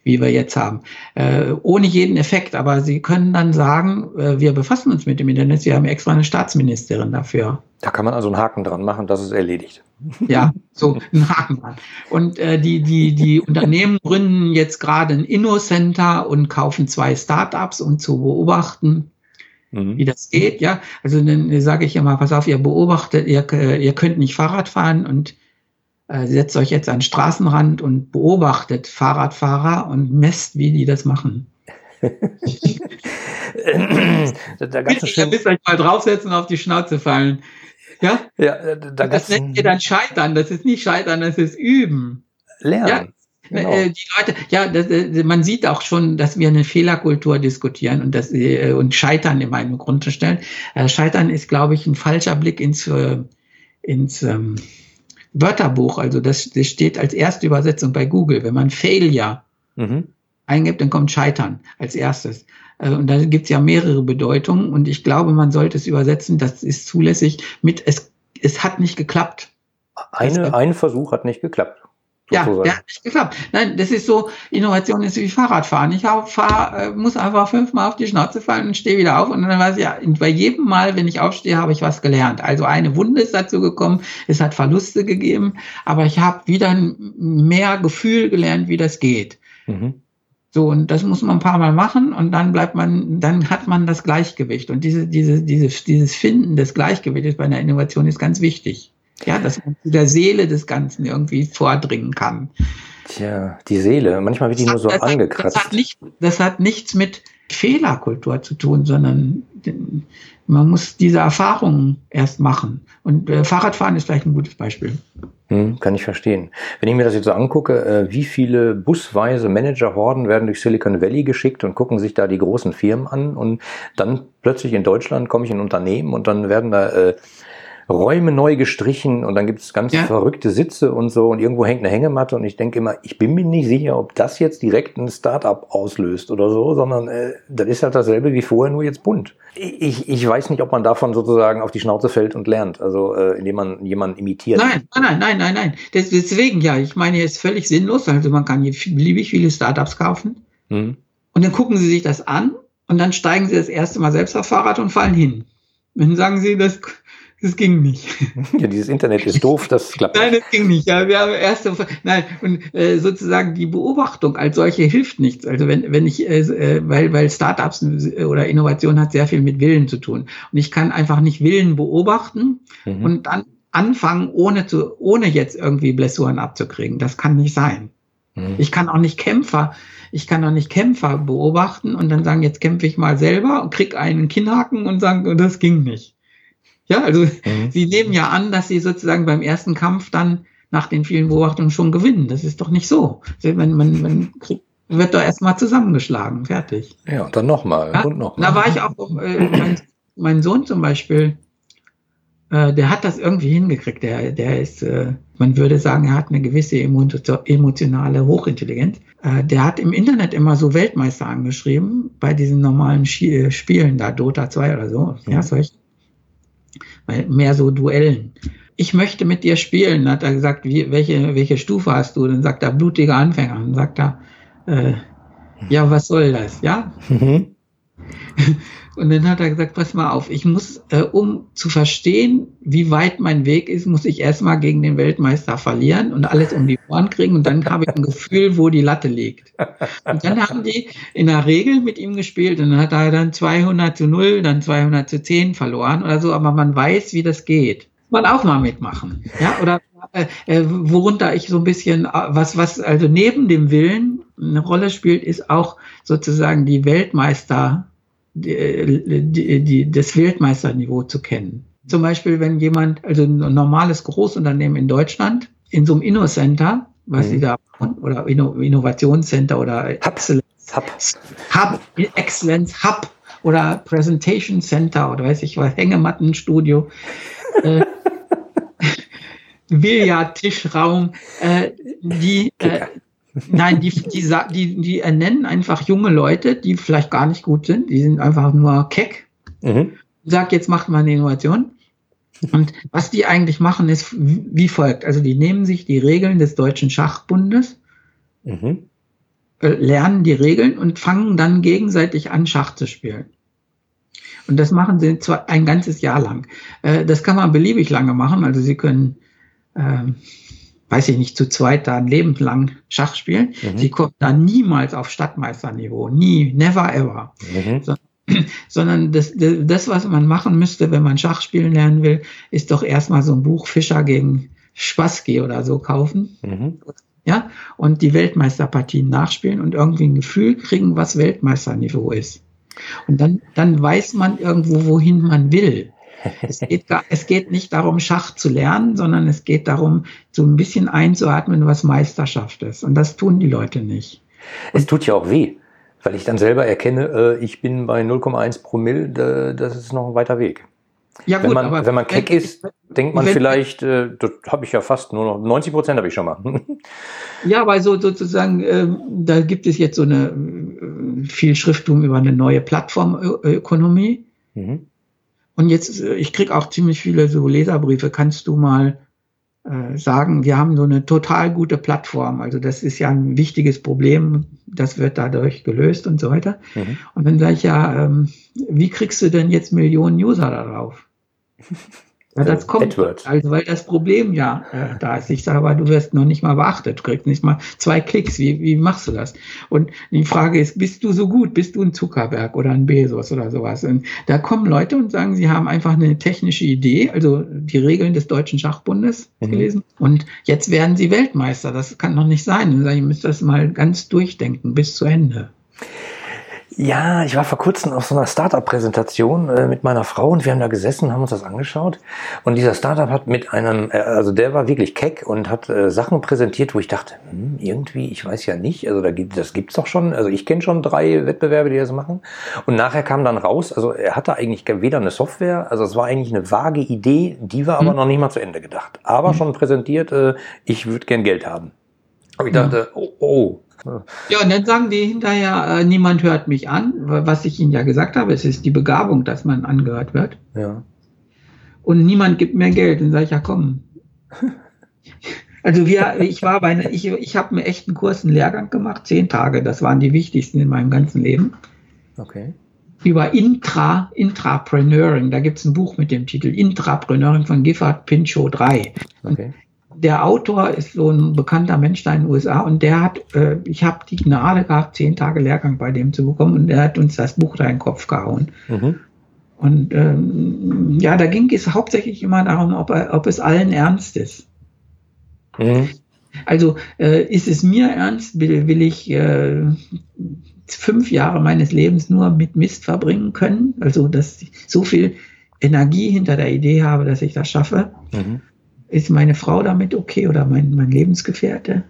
wie wir jetzt haben, äh, ohne jeden Effekt. Aber Sie können dann sagen, äh, wir befassen uns mit dem Internet. Sie haben extra eine Staatsministerin dafür. Da kann man also einen Haken dran machen, das ist erledigt. Ja, so einen Haken dran. Und äh, die, die, die Unternehmen gründen jetzt gerade ein Inno-Center und kaufen zwei Startups, um zu beobachten, mhm. wie das geht. Ja, also dann sage ich immer, pass auf, ihr beobachtet, ihr, ihr könnt nicht Fahrrad fahren und äh, setzt euch jetzt an den Straßenrand und beobachtet Fahrradfahrer und messt, wie die das machen. da, ganz schön. müsst euch mal draufsetzen und auf die Schnauze fallen. Ja? ja da das nennt ihr dann Scheitern. Das ist nicht Scheitern, das ist Üben. Lernen. Ja? Genau. Äh, die Leute, ja, das, äh, man sieht auch schon, dass wir eine Fehlerkultur diskutieren und das und Scheitern in den Grund zu stellen. Scheitern ist, glaube ich, ein falscher Blick ins ins ähm, Wörterbuch, also das, das steht als erste Übersetzung bei Google. Wenn man Failure mhm. eingibt, dann kommt Scheitern als erstes. Und da gibt es ja mehrere Bedeutungen und ich glaube, man sollte es übersetzen, das ist zulässig mit es, es hat nicht geklappt. Eine, ein Versuch hat nicht geklappt. Ja, nicht geklappt. Nein, das ist so, Innovation ist wie Fahrradfahren. Ich fahr, äh, muss einfach fünfmal auf die Schnauze fallen und stehe wieder auf und dann weiß ich, ja, bei jedem Mal, wenn ich aufstehe, habe ich was gelernt. Also eine Wunde ist dazu gekommen, es hat Verluste gegeben, aber ich habe wieder mehr Gefühl gelernt, wie das geht. Mhm. So, und das muss man ein paar Mal machen und dann bleibt man, dann hat man das Gleichgewicht. Und diese, diese, diese, dieses Finden des Gleichgewichtes bei einer Innovation ist ganz wichtig. Ja, dass man zu der Seele des Ganzen irgendwie vordringen kann. Tja, die Seele. Manchmal wird die nur so das angekratzt. das, hat nicht, das hat nichts mit Fehlerkultur zu tun, sondern man muss diese Erfahrungen erst machen. Und äh, Fahrradfahren ist vielleicht ein gutes Beispiel. Hm, kann ich verstehen. Wenn ich mir das jetzt so angucke, äh, wie viele busweise Managerhorden werden durch Silicon Valley geschickt und gucken sich da die großen Firmen an und dann plötzlich in Deutschland komme ich in ein Unternehmen und dann werden da äh, Räume neu gestrichen und dann gibt es ganz ja. verrückte Sitze und so und irgendwo hängt eine Hängematte und ich denke immer, ich bin mir nicht sicher, ob das jetzt direkt ein Startup auslöst oder so, sondern äh, das ist halt dasselbe wie vorher, nur jetzt bunt. Ich, ich weiß nicht, ob man davon sozusagen auf die Schnauze fällt und lernt, also äh, indem man jemanden imitiert. Nein, nein, nein, nein, nein. Deswegen ja, ich meine, es ist völlig sinnlos. Also man kann hier beliebig viele Startups kaufen mhm. und dann gucken sie sich das an und dann steigen sie das erste Mal selbst auf Fahrrad und fallen hin. Dann sagen sie, das das ging nicht. Ja, dieses Internet ist doof, das klappt Nein, das ging nicht. Ja, wir haben erste, nein, und äh, sozusagen die Beobachtung als solche hilft nichts. Also wenn, wenn ich, äh, äh weil, weil Startups oder Innovation hat sehr viel mit Willen zu tun. Und ich kann einfach nicht Willen beobachten mhm. und dann anfangen, ohne zu, ohne jetzt irgendwie Blessuren abzukriegen. Das kann nicht sein. Mhm. Ich kann auch nicht Kämpfer, ich kann auch nicht Kämpfer beobachten und dann sagen, jetzt kämpfe ich mal selber und krieg einen Kinnhaken und sagen, das ging nicht. Ja, also mhm. sie nehmen ja an, dass sie sozusagen beim ersten Kampf dann nach den vielen Beobachtungen schon gewinnen. Das ist doch nicht so. Man, man, man kriegt, wird doch erstmal zusammengeschlagen, fertig. Ja, und dann nochmal ja, und nochmal. Da war ich auch, äh, mein, mein, Sohn zum Beispiel, äh, der hat das irgendwie hingekriegt. Der, der ist, äh, man würde sagen, er hat eine gewisse emotionale Hochintelligenz. Äh, der hat im Internet immer so Weltmeister angeschrieben, bei diesen normalen Spielen da, Dota 2 oder so. Ja, mhm. Solche mehr so Duellen. Ich möchte mit dir spielen, hat er gesagt, wie, welche, welche Stufe hast du? Dann sagt er, blutiger Anfänger. Dann sagt er, äh, ja, was soll das? Ja? Mhm. Und dann hat er gesagt, pass mal auf, ich muss, äh, um zu verstehen, wie weit mein Weg ist, muss ich erstmal gegen den Weltmeister verlieren und alles um die Ohren kriegen und dann habe ich ein Gefühl, wo die Latte liegt. Und dann haben die in der Regel mit ihm gespielt und dann hat er dann 200 zu 0, dann 200 zu 10 verloren oder so, aber man weiß, wie das geht. Man auch mal mitmachen. Ja, oder äh, äh worunter ich so ein bisschen, äh, was, was also neben dem Willen eine Rolle spielt, ist auch sozusagen die Weltmeister die, die, die, das Weltmeisterniveau zu kennen. zum Beispiel, wenn jemand, also ein normales Großunternehmen in Deutschland, in so einem Innocenter, was mhm. die da oder Inno Innovationscenter oder Excellence Hub. Hub, Excellence Hub oder Presentation Center oder weiß ich was, Hängemattenstudio, äh, Billardtischraum, äh, die, äh, nein, die, die, die, die ernennen einfach junge Leute, die vielleicht gar nicht gut sind, die sind einfach nur keck. Mhm. Sag, jetzt macht man eine Innovation. Und was die eigentlich machen, ist wie folgt. Also die nehmen sich die Regeln des Deutschen Schachbundes, mhm. Äh, lernen die Regeln und fangen dann gegenseitig an, Schach zu spielen. Und das machen sie zwar ein ganzes Jahr lang. Äh, das kann man beliebig lange machen. Also sie können, äh, weiß ich nicht, zu zweit da ein Leben lang Schach spielen. Mhm. Sie kommen da niemals auf Stadtmeisterniveau. Nie, never ever. Mhm. So, sondern das, das, was man machen müsste, wenn man Schach spielen lernen will, ist doch erstmal so ein Buch Fischer gegen Spassky oder so kaufen. Mhm. Ja, und die Weltmeisterpartien nachspielen und irgendwie ein Gefühl kriegen, was Weltmeisterniveau ist. Und dann, dann weiß man irgendwo, wohin man will. Es geht, gar, es geht nicht darum, Schach zu lernen, sondern es geht darum, so ein bisschen einzuatmen, was Meisterschaft ist. Und das tun die Leute nicht. Es tut ja auch weh weil ich dann selber erkenne, äh, ich bin bei 0,1 Promille, das ist noch ein weiter Weg. Ja, gut, wenn man, aber wenn man keck wenn, ist, denkt man wenn, vielleicht, äh, das habe ich ja fast nur noch 90 Prozent habe ich schon mal. ja, weil so sozusagen, äh, da gibt es jetzt so eine äh, viel Schrifttum über eine neue Plattformökonomie. Mhm. Und jetzt, äh, ich krieg auch ziemlich viele so Leserbriefe. Kannst du mal äh, sagen, wir haben so eine total gute Plattform. Also das ist ja ein wichtiges Problem, das wird dadurch gelöst und so weiter. Mhm. Und dann sage ich ja, ähm, wie kriegst du denn jetzt Millionen User darauf? Ja, das kommt, AdWords. also weil das Problem ja äh, da ist. Ich sage aber, du wirst noch nicht mal beachtet, du kriegst nicht mal zwei Klicks. Wie, wie machst du das? Und die Frage ist, bist du so gut? Bist du ein Zuckerberg oder ein Bezos oder sowas? Und da kommen Leute und sagen, sie haben einfach eine technische Idee, also die Regeln des Deutschen Schachbundes mhm. gelesen. Und jetzt werden sie Weltmeister. Das kann doch nicht sein. Und sage, ihr müsst das mal ganz durchdenken bis zu Ende. Ja, ich war vor kurzem auf so einer Startup-Präsentation äh, mit meiner Frau und wir haben da gesessen, haben uns das angeschaut. Und dieser Startup hat mit einem, äh, also der war wirklich keck und hat äh, Sachen präsentiert, wo ich dachte, hm, irgendwie, ich weiß ja nicht, also da gibt, das gibt's doch schon. Also ich kenne schon drei Wettbewerbe, die das machen. Und nachher kam dann raus, also er hatte eigentlich weder eine Software, also es war eigentlich eine vage Idee, die war aber mhm. noch nicht mal zu Ende gedacht. Aber mhm. schon präsentiert, äh, ich würde gern Geld haben. Und ich dachte, oh, oh ja, und dann sagen die hinterher, äh, niemand hört mich an, was ich ihnen ja gesagt habe, es ist die Begabung, dass man angehört wird. Ja. Und niemand gibt mehr Geld. Dann sage ich, ja komm. Also wir, ich war bei, ich, ich habe einen echten Kurs, einen Lehrgang gemacht, zehn Tage. Das waren die wichtigsten in meinem ganzen Leben. Okay. Über Intra, Intrapreneuring. Da gibt es ein Buch mit dem Titel Intrapreneuring von Gifford Pinchot 3. Okay der Autor ist so ein bekannter Mensch da in den USA und der hat, äh, ich habe die Gnade gehabt, zehn Tage Lehrgang bei dem zu bekommen und der hat uns das Buch da in den Kopf gehauen. Mhm. Und ähm, ja, da ging es hauptsächlich immer darum, ob, ob es allen ernst ist. Mhm. Also äh, ist es mir ernst, will, will ich äh, fünf Jahre meines Lebens nur mit Mist verbringen können? Also, dass ich so viel Energie hinter der Idee habe, dass ich das schaffe. Mhm. Ist meine Frau damit okay oder mein, mein Lebensgefährte?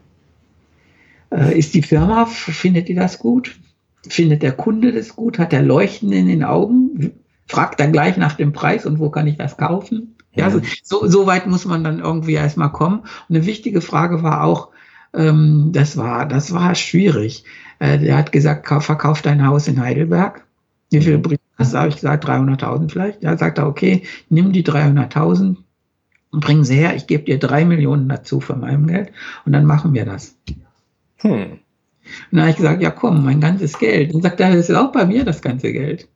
Äh, ist die Firma, findet die das gut? Findet der Kunde das gut? Hat er Leuchten in den Augen? Fragt dann gleich nach dem Preis und wo kann ich das kaufen? Ja, so, so, so weit muss man dann irgendwie erstmal kommen. Und eine wichtige Frage war auch, ähm, das war, das war schwierig. Äh, der hat gesagt, verkauf dein Haus in Heidelberg. Wie viel bringt das? Da habe ich gesagt, 300.000 vielleicht. Ja, sagt er, okay, nimm die 300.000, und bringen sie her, ich gebe dir drei Millionen dazu von meinem Geld und dann machen wir das. Hm. Und dann habe ich gesagt, ja komm, mein ganzes Geld. Und sagt er, das ist auch bei mir das ganze Geld.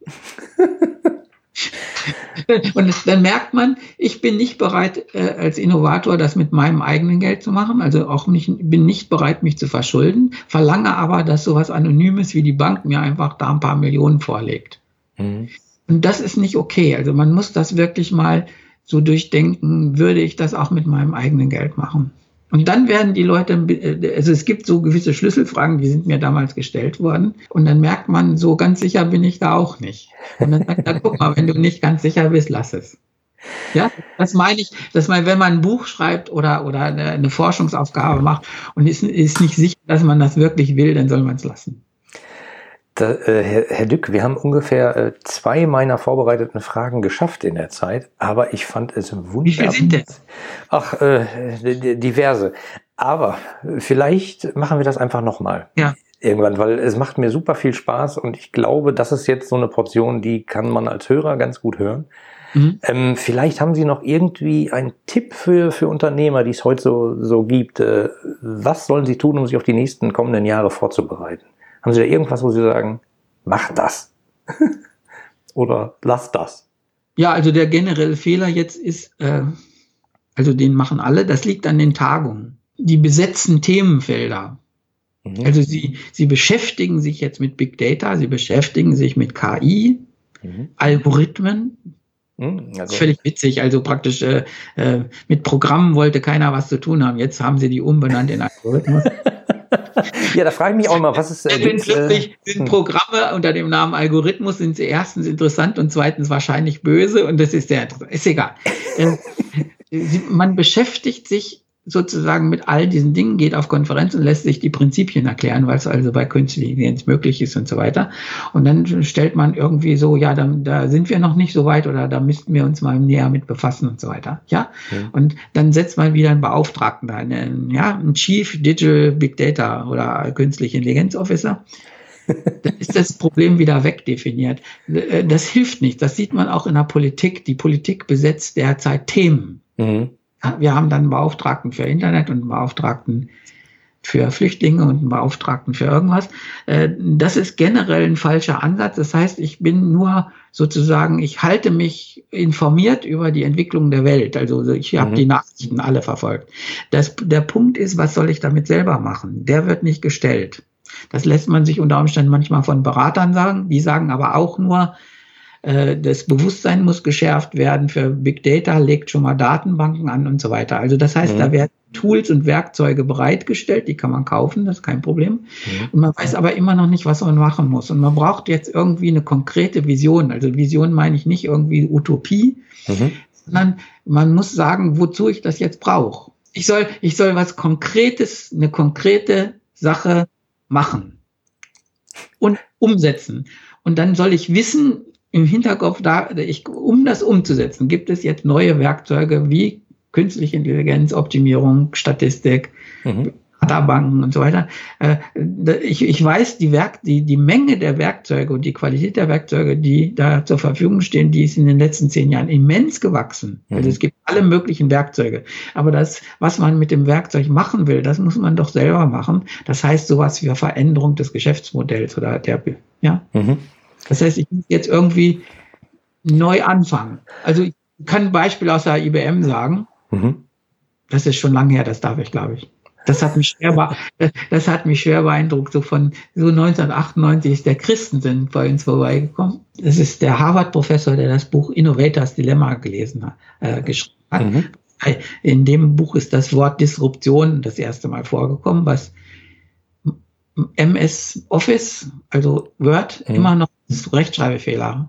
und dann merkt man, ich bin nicht bereit, äh, als Innovator das mit meinem eigenen Geld zu machen. Also auch nicht, bin nicht bereit, mich zu verschulden, verlange aber, dass sowas Anonymes wie die Bank mir einfach da ein paar Millionen vorlegt. Mhm. Und das ist nicht okay. Also man muss das wirklich mal so durchdenken, würde ich das auch mit meinem eigenen Geld machen. Und dann werden die Leute, also es gibt so gewisse Schlüsselfragen, die sind mir damals gestellt worden. Und dann merkt man, so ganz sicher bin ich da auch nicht. Und dann sagt er, guck mal, wenn du nicht ganz sicher bist, lass es. Ja, das meine ich, dass man, wenn man ein Buch schreibt oder, oder eine, eine Forschungsaufgabe macht und ist, ist nicht sicher, dass man das wirklich will, dann soll man es lassen. Da, äh, Herr, Herr Dück, wir haben ungefähr äh, zwei meiner vorbereiteten Fragen geschafft in der Zeit, aber ich fand es wunderbar. Wie viel sind das? Ach, äh, diverse. Aber vielleicht machen wir das einfach nochmal. Ja. Irgendwann, weil es macht mir super viel Spaß und ich glaube, das ist jetzt so eine Portion, die kann man als Hörer ganz gut hören. Mhm. Ähm, vielleicht haben Sie noch irgendwie einen Tipp für, für Unternehmer, die es heute so, so gibt. Äh, was sollen sie tun, um sich auf die nächsten kommenden Jahre vorzubereiten? Haben Sie da irgendwas, wo Sie sagen, mach das? Oder lass das? Ja, also der generelle Fehler jetzt ist, äh, also den machen alle, das liegt an den Tagungen. Die besetzen Themenfelder. Mhm. Also sie, sie beschäftigen sich jetzt mit Big Data, sie beschäftigen sich mit KI, mhm. Algorithmen, hm, also. Völlig witzig. Also praktisch äh, äh, mit Programmen wollte keiner was zu tun haben. Jetzt haben sie die umbenannt in Algorithmus. ja, da frage ich mich auch immer, was ist. Äh, sind plötzlich äh, sind hm. Programme unter dem Namen Algorithmus sind sie erstens interessant und zweitens wahrscheinlich böse und das ist sehr interessant. Ist egal. äh, man beschäftigt sich sozusagen mit all diesen Dingen, geht auf Konferenzen, lässt sich die Prinzipien erklären, weil es also bei künstlicher Intelligenz möglich ist und so weiter. Und dann stellt man irgendwie so, ja, da, da sind wir noch nicht so weit oder da müssten wir uns mal näher mit befassen und so weiter. Ja. ja. Und dann setzt man wieder einen Beauftragten da, einen, ja, einen Chief Digital Big Data oder künstliche Intelligenz Officer. dann ist das Problem wieder wegdefiniert. Das hilft nicht. Das sieht man auch in der Politik. Die Politik besetzt derzeit Themen. Mhm wir haben dann einen Beauftragten für Internet und einen Beauftragten für Flüchtlinge und einen Beauftragten für irgendwas. Äh, das ist generell ein falscher Ansatz. Das heißt, ich bin nur sozusagen, ich halte mich informiert über die Entwicklung der Welt. Also ich habe mhm. die Nachrichten alle verfolgt. Das, der Punkt ist, was soll ich damit selber machen? Der wird nicht gestellt. Das lässt man sich unter Umständen manchmal von Beratern sagen. Die sagen aber auch nur, das Bewusstsein muss geschärft werden. Für Big Data legt schon mal Datenbanken an und so weiter. Also das heißt, mhm. da werden Tools und Werkzeuge bereitgestellt, die kann man kaufen, das ist kein Problem. Mhm. Und man weiß aber immer noch nicht, was man machen muss. Und man braucht jetzt irgendwie eine konkrete Vision. Also Vision meine ich nicht irgendwie Utopie, mhm. sondern man muss sagen, wozu ich das jetzt brauche. Ich soll, ich soll was Konkretes, eine konkrete Sache machen und umsetzen. Und dann soll ich wissen, im Hinterkopf da, ich, um das umzusetzen, gibt es jetzt neue Werkzeuge wie künstliche Intelligenz, Optimierung, Statistik, mhm. Datenbanken und so weiter. Äh, ich, ich weiß, die, Werk, die, die Menge der Werkzeuge und die Qualität der Werkzeuge, die da zur Verfügung stehen, die ist in den letzten zehn Jahren immens gewachsen. Mhm. Also es gibt alle möglichen Werkzeuge. Aber das, was man mit dem Werkzeug machen will, das muss man doch selber machen. Das heißt sowas wie Veränderung des Geschäftsmodells oder der, ja. Mhm. Das heißt, ich muss jetzt irgendwie neu anfangen. Also ich kann ein Beispiel aus der IBM sagen. Mhm. Das ist schon lange her, das darf ich, glaube ich. Das hat mich schwer, das hat mich schwer beeindruckt. So von so 1998 ist der Christensen bei uns vorbeigekommen. Das ist der Harvard-Professor, der das Buch Innovators Dilemma gelesen hat, äh, geschrieben hat. Mhm. In dem Buch ist das Wort Disruption das erste Mal vorgekommen, was MS Office, also Word, mhm. immer noch Rechtschreibfehler.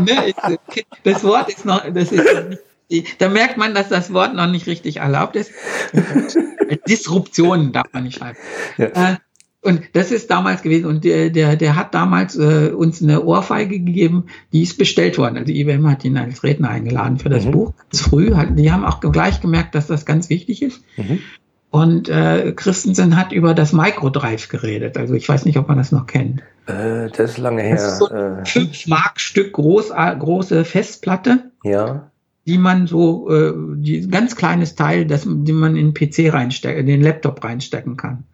Ne, das Wort ist noch, das ist da merkt man, dass das Wort noch nicht richtig erlaubt ist. Disruption darf man nicht schreiben. Ja. Und das ist damals gewesen und der, der, der hat damals äh, uns eine Ohrfeige gegeben, die ist bestellt worden. Also IBM hat ihn als Redner eingeladen für das mhm. Buch. Ganz früh, die haben auch gleich gemerkt, dass das ganz wichtig ist. Mhm. Und äh, Christensen hat über das Microdrive geredet. Also ich weiß nicht, ob man das noch kennt. Äh, das ist lange her. Das ist so ein 5 äh. Mark Stück groß, äh, große Festplatte. Ja. Die man so, äh, die ganz kleines Teil, das, die man in den PC reinstecken, in den Laptop reinstecken kann.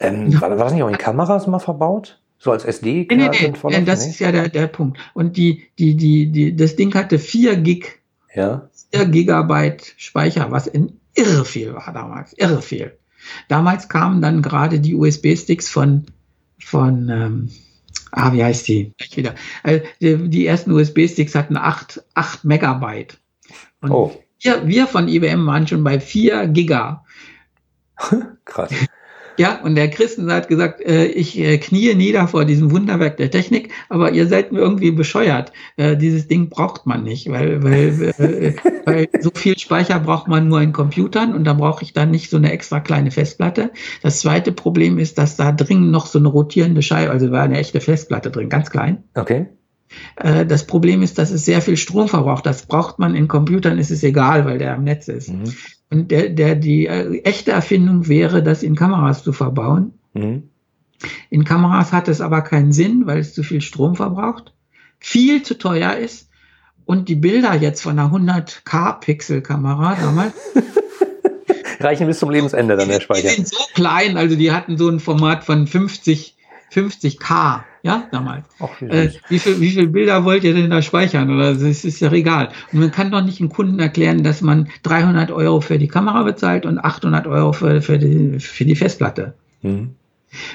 Ähm, war, war das nicht auch in Kameras mal verbaut? So als SD? Nee, nee, nee, nee das ist ja der, der Punkt. Und die, die, die, die, das Ding hatte 4 Gig. Ja. 4 Gigabyte Speicher, was in irre viel war damals, irre viel. Damals kamen dann gerade die USB-Sticks von, von ähm, ah, wie heißt die? Gleich wieder. Also die, die ersten USB-Sticks hatten 8, 8 Megabyte. Und oh. wir, wir von IBM waren schon bei 4 Giga. Krass. Ja, und der Christen hat gesagt, äh, ich äh, knie nieder vor diesem Wunderwerk der Technik, aber ihr seid mir irgendwie bescheuert. Äh, dieses Ding braucht man nicht, weil, weil, äh, weil so viel Speicher braucht man nur in Computern und da brauche ich dann nicht so eine extra kleine Festplatte. Das zweite Problem ist, dass da drin noch so eine rotierende Scheibe, also war eine echte Festplatte drin, ganz klein. Okay. Äh, das Problem ist, dass es sehr viel Strom verbraucht. Das braucht man in Computern, ist es egal, weil der am Netz ist. Mhm. Und der, der, die äh, echte Erfindung wäre, das in Kameras zu verbauen. Mhm. In Kameras hat es aber keinen Sinn, weil es zu viel Strom verbraucht, viel zu teuer ist und die Bilder jetzt von einer 100k-Pixel-Kamera damals reichen bis zum Lebensende dann der Speicher. Die sind so klein, also die hatten so ein Format von 50 50k, ja, damals. Wie, äh, wie, viel, wie viele Bilder wollt ihr denn da speichern? Oder das ist ja egal. Und man kann doch nicht einem Kunden erklären, dass man 300 Euro für die Kamera bezahlt und 800 Euro für, für, die, für die Festplatte. Mhm.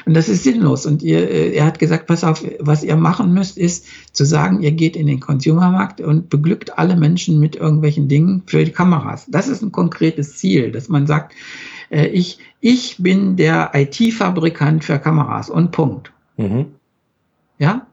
Und das ist sinnlos. Und ihr, äh, er hat gesagt, pass auf, was ihr machen müsst, ist zu sagen, ihr geht in den Consumermarkt und beglückt alle Menschen mit irgendwelchen Dingen für die Kameras. Das ist ein konkretes Ziel, dass man sagt, äh, ich, ich bin der IT-Fabrikant für Kameras und Punkt. Mhm. Ja?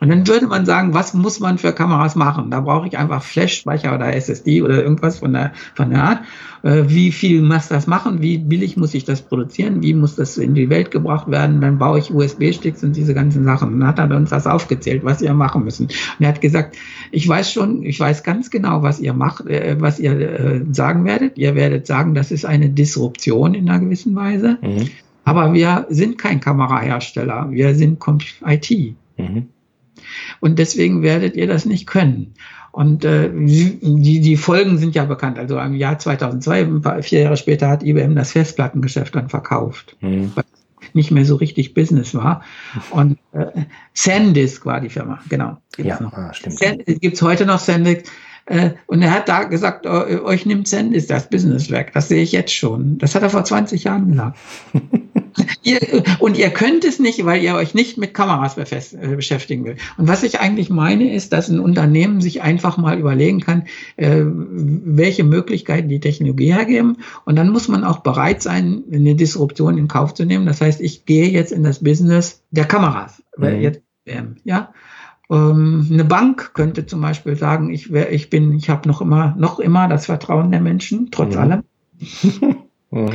Und dann würde man sagen, was muss man für Kameras machen? Da brauche ich einfach Flash-Speicher oder SSD oder irgendwas von der, von der Art. Äh, wie viel muss das machen? Wie billig muss ich das produzieren? Wie muss das in die Welt gebracht werden? Dann baue ich USB-Sticks und diese ganzen Sachen. Und dann hat er uns das aufgezählt, was ihr machen müssen. Und er hat gesagt, ich weiß schon, ich weiß ganz genau, was ihr macht, äh, was ihr äh, sagen werdet. Ihr werdet sagen, das ist eine Disruption in einer gewissen Weise. Mhm. Aber wir sind kein Kamerahersteller. Wir sind IT. Mhm. Und deswegen werdet ihr das nicht können. Und äh, die, die Folgen sind ja bekannt. Also im Jahr 2002, vier Jahre später, hat IBM das Festplattengeschäft dann verkauft. Mhm. Weil nicht mehr so richtig Business war. Und äh, Sandisk war die Firma, genau. Gibt's ja, ah, stimmt. Gibt es heute noch Sandisk? Äh, und er hat da gesagt, euch nimmt Sandisk das Business weg. Das sehe ich jetzt schon. Das hat er vor 20 Jahren gesagt. ihr, und ihr könnt es nicht, weil ihr euch nicht mit Kameras äh, beschäftigen will. Und was ich eigentlich meine, ist, dass ein Unternehmen sich einfach mal überlegen kann, äh, welche Möglichkeiten die Technologie hergeben. Und dann muss man auch bereit sein, eine Disruption in Kauf zu nehmen. Das heißt, ich gehe jetzt in das Business der Kameras. Mhm. Jetzt, ähm, ja. Ähm, eine Bank könnte zum Beispiel sagen, ich, wär, ich bin, ich habe noch immer, noch immer das Vertrauen der Menschen, trotz mhm. allem. Mhm.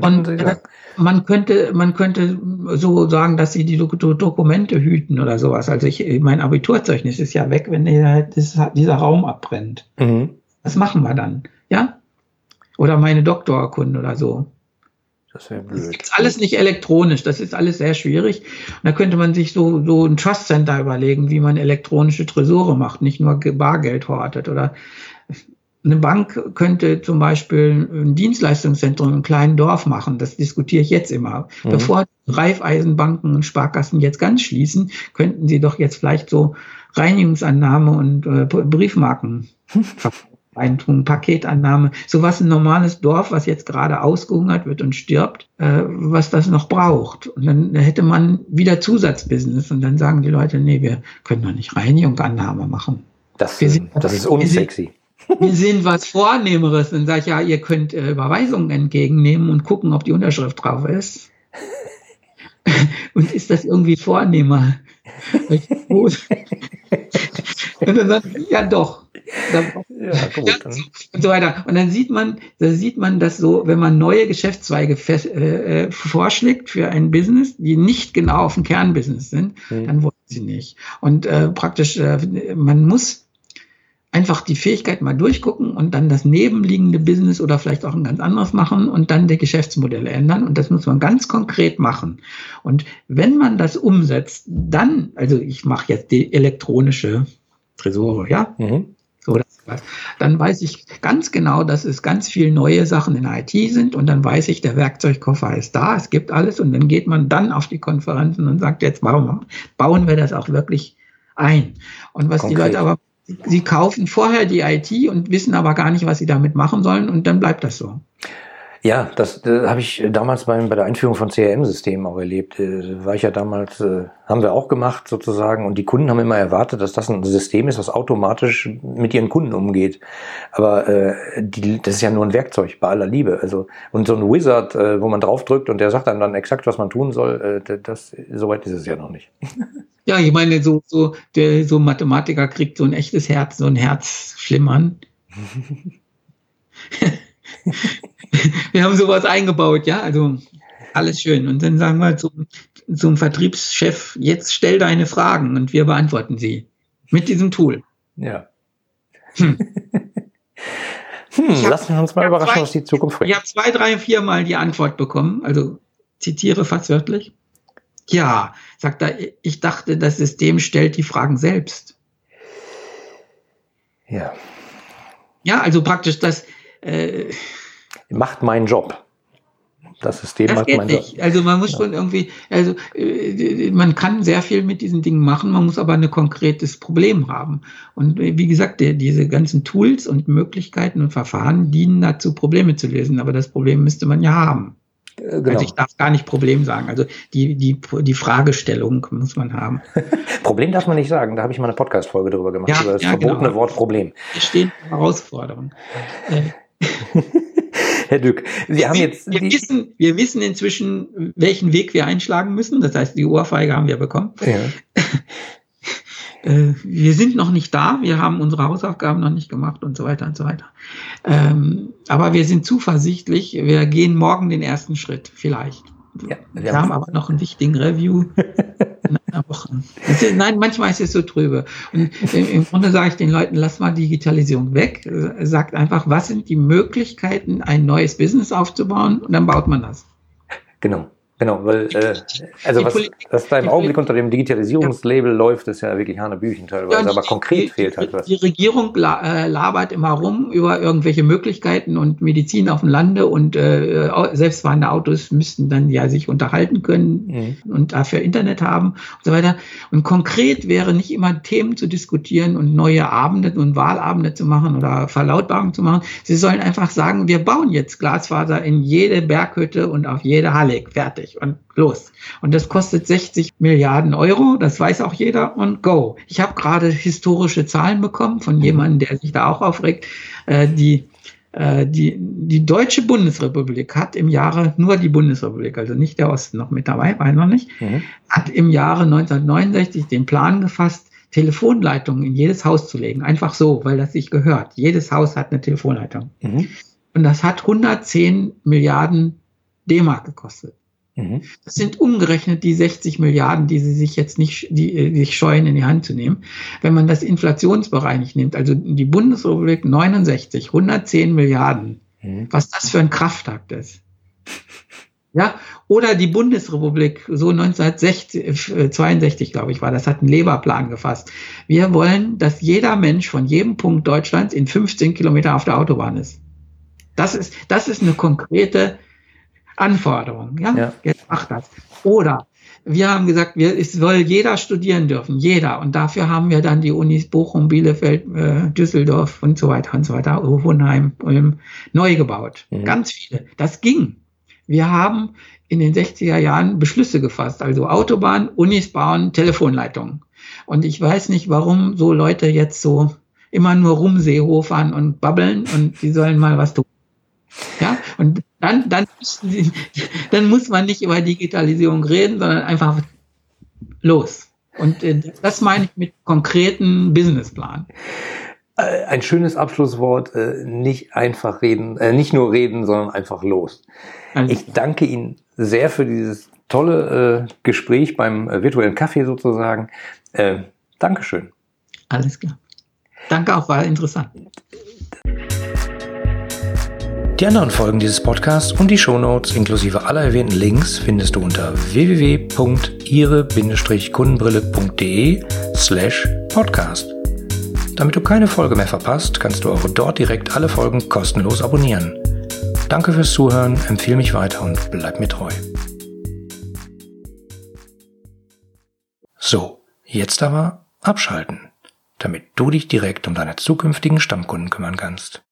Und äh, man könnte, man könnte so sagen, dass sie die Do Dokumente hüten oder sowas. Also ich, mein Abiturzeugnis ist ja weg, wenn der, dieser Raum abbrennt. Mhm. Was machen wir dann? Ja? Oder meine Doktorkunde oder so. Das wäre blöd. Das ist alles nicht elektronisch, das ist alles sehr schwierig. Und da könnte man sich so, so ein Trust Center überlegen, wie man elektronische Tresore macht, nicht nur Bargeld hortet oder eine Bank könnte zum Beispiel ein Dienstleistungszentrum im kleinen Dorf machen. Das diskutiere ich jetzt immer. Mhm. Bevor Reifeisenbanken und Sparkassen jetzt ganz schließen, könnten sie doch jetzt vielleicht so Reinigungsannahme und äh, Briefmarken Paketannahme, sowas ein normales Dorf, was jetzt gerade ausgehungert wird und stirbt, äh, was das noch braucht. Und dann hätte man wieder Zusatzbusiness und dann sagen die Leute, nee, wir können doch nicht Reinigung, Annahme machen. Das, sind, das ist unsexy wir sind was Vornehmeres. Dann sage ich, ja, ihr könnt äh, Überweisungen entgegennehmen und gucken, ob die Unterschrift drauf ist. und ist das irgendwie vornehmer? und dann sagt ja doch. ja, gut. und so weiter. Und dann sieht man, da sieht man das so, wenn man neue Geschäftszweige fest, äh, äh, vorschlägt für ein Business, die nicht genau auf dem Kernbusiness sind, mhm. dann wollen sie nicht. Und äh, praktisch, äh, man muss einfach die Fähigkeit mal durchgucken und dann das nebenliegende Business oder vielleicht auch ein ganz anderes machen und dann die Geschäftsmodelle ändern. Und das muss man ganz konkret machen. Und wenn man das umsetzt, dann, also ich mache jetzt die elektronische Tresore, ja? Mhm. So, dann weiß ich ganz genau, dass es ganz viele neue Sachen in IT sind und dann weiß ich, der Werkzeugkoffer ist da, es gibt alles und dann geht man dann auf die Konferenzen und sagt, jetzt warum bauen wir das auch wirklich ein. Und was Konkret. die Leute aber Sie kaufen vorher die IT und wissen aber gar nicht, was sie damit machen sollen und dann bleibt das so. Ja, das äh, habe ich damals beim, bei der Einführung von CRM-Systemen auch erlebt. Äh, war ich ja damals, äh, haben wir auch gemacht sozusagen. Und die Kunden haben immer erwartet, dass das ein System ist, was automatisch mit ihren Kunden umgeht. Aber äh, die, das ist ja nur ein Werkzeug bei aller Liebe. Also und so ein Wizard, äh, wo man draufdrückt und der sagt einem dann exakt, was man tun soll, äh, das soweit ist es ja noch nicht. Ja, ich meine, so so der so Mathematiker kriegt so ein echtes Herz, so ein Herzschlimmern. wir haben sowas eingebaut, ja, also alles schön. Und dann sagen wir zum, zum Vertriebschef, jetzt stell deine Fragen und wir beantworten sie mit diesem Tool. Ja. Hm. hm, hab, lassen wir uns mal überraschen, zwei, was die Zukunft bringt. Ich habe zwei, drei, vier Mal die Antwort bekommen, also zitiere fast wörtlich. Ja, sagt er, ich dachte, das System stellt die Fragen selbst. Ja. Ja, also praktisch das, äh, macht meinen Job. Das System das macht meinen nicht. Job. Also man muss ja. schon irgendwie, also äh, man kann sehr viel mit diesen Dingen machen, man muss aber ein konkretes Problem haben. Und äh, wie gesagt, der, diese ganzen Tools und Möglichkeiten und Verfahren dienen dazu, Probleme zu lösen. Aber das Problem müsste man ja haben. Äh, genau. Also ich darf gar nicht Problem sagen. Also die, die, die Fragestellung muss man haben. Problem darf man nicht sagen. Da habe ich mal eine Podcast-Folge drüber gemacht, ja, über das ja, verbotene genau. Wort Problem. Hier stehen Herausforderungen. Herr Dück, Sie haben jetzt. Wir wissen, wir wissen inzwischen, welchen Weg wir einschlagen müssen. Das heißt, die Ohrfeige haben wir bekommen. Ja. Äh, wir sind noch nicht da, wir haben unsere Hausaufgaben noch nicht gemacht und so weiter und so weiter. Ähm, aber wir sind zuversichtlich, wir gehen morgen den ersten Schritt, vielleicht. Ja, wir, wir haben aber noch einen wichtigen Review einer Woche. Ist, nein, manchmal ist es so trübe. Und im Grunde sage ich den Leuten, lass mal Digitalisierung weg. Sagt einfach, was sind die Möglichkeiten, ein neues Business aufzubauen? Und dann baut man das. Genau. Genau, weil äh, also was, was da im Augenblick unter dem Digitalisierungslabel ja. läuft, ist ja wirklich Hanebüchen teilweise, ja, aber konkret die, fehlt halt was. Die Regierung äh, labert immer rum über irgendwelche Möglichkeiten und Medizin auf dem Lande und äh, selbstfahrende Autos müssten dann ja sich unterhalten können mhm. und dafür Internet haben und so weiter. Und konkret wäre nicht immer Themen zu diskutieren und neue Abende und Wahlabende zu machen oder Verlautbarungen zu machen. Sie sollen einfach sagen, wir bauen jetzt Glasfaser in jede Berghütte und auf jede Halle. Fertig fertig und los. Und das kostet 60 Milliarden Euro, das weiß auch jeder und go. Ich habe gerade historische Zahlen bekommen von jemandem, der sich da auch aufregt. Äh, die, äh, die, die deutsche Bundesrepublik hat im Jahre, nur die Bundesrepublik, also nicht der Osten noch mit dabei, war noch nicht, mhm. hat im Jahre 1969 den Plan gefasst, Telefonleitungen in jedes Haus zu legen. Einfach so, weil das sich gehört. Jedes Haus hat eine Telefonleitung. Mhm. Und das hat 110 Milliarden D-Mark gekostet. Mhm. Das sind umgerechnet die 60 Milliarden, die sie sich jetzt nicht, die, die sich scheuen, in die Hand zu nehmen. Wenn man das inflationsbereinigt nimmt, also die Bundesrepublik 69, 110 Milliarden, mhm. was das für ein Kraftakt ist. Ja, oder die Bundesrepublik, so 1962, glaube ich, war, das hat einen Leberplan gefasst. Wir wollen, dass jeder Mensch von jedem Punkt Deutschlands in 15 Kilometer auf der Autobahn ist. Das ist, das ist eine konkrete Anforderungen. Ja? ja. Jetzt macht das. Oder wir haben gesagt, wir, es soll jeder studieren dürfen, jeder. Und dafür haben wir dann die Unis Bochum, Bielefeld, äh, Düsseldorf und so weiter und so weiter, Hohenheim, Ulm, neu gebaut. Mhm. Ganz viele. Das ging. Wir haben in den 60er Jahren Beschlüsse gefasst, also Autobahn, Unis bauen, Telefonleitungen. Und ich weiß nicht, warum so Leute jetzt so immer nur rumseehofern und babbeln und die sollen mal was tun. Ja, und dann, dann, dann muss man nicht über Digitalisierung reden, sondern einfach los. Und äh, das meine ich mit konkreten Businessplan. Äh, ein schönes Abschlusswort, äh, nicht einfach reden, nicht nur reden, sondern einfach los. Alles ich danke Ihnen sehr für dieses tolle Gespräch beim virtuellen Kaffee sozusagen. Dankeschön. Alles klar. Danke auch, war interessant. Die anderen Folgen dieses Podcasts und die Shownotes inklusive aller erwähnten Links findest du unter www.ihre-kundenbrille.de slash podcast. Damit du keine Folge mehr verpasst, kannst du auch dort direkt alle Folgen kostenlos abonnieren. Danke fürs Zuhören, empfehle mich weiter und bleib mir treu. So, jetzt aber abschalten, damit du dich direkt um deine zukünftigen Stammkunden kümmern kannst.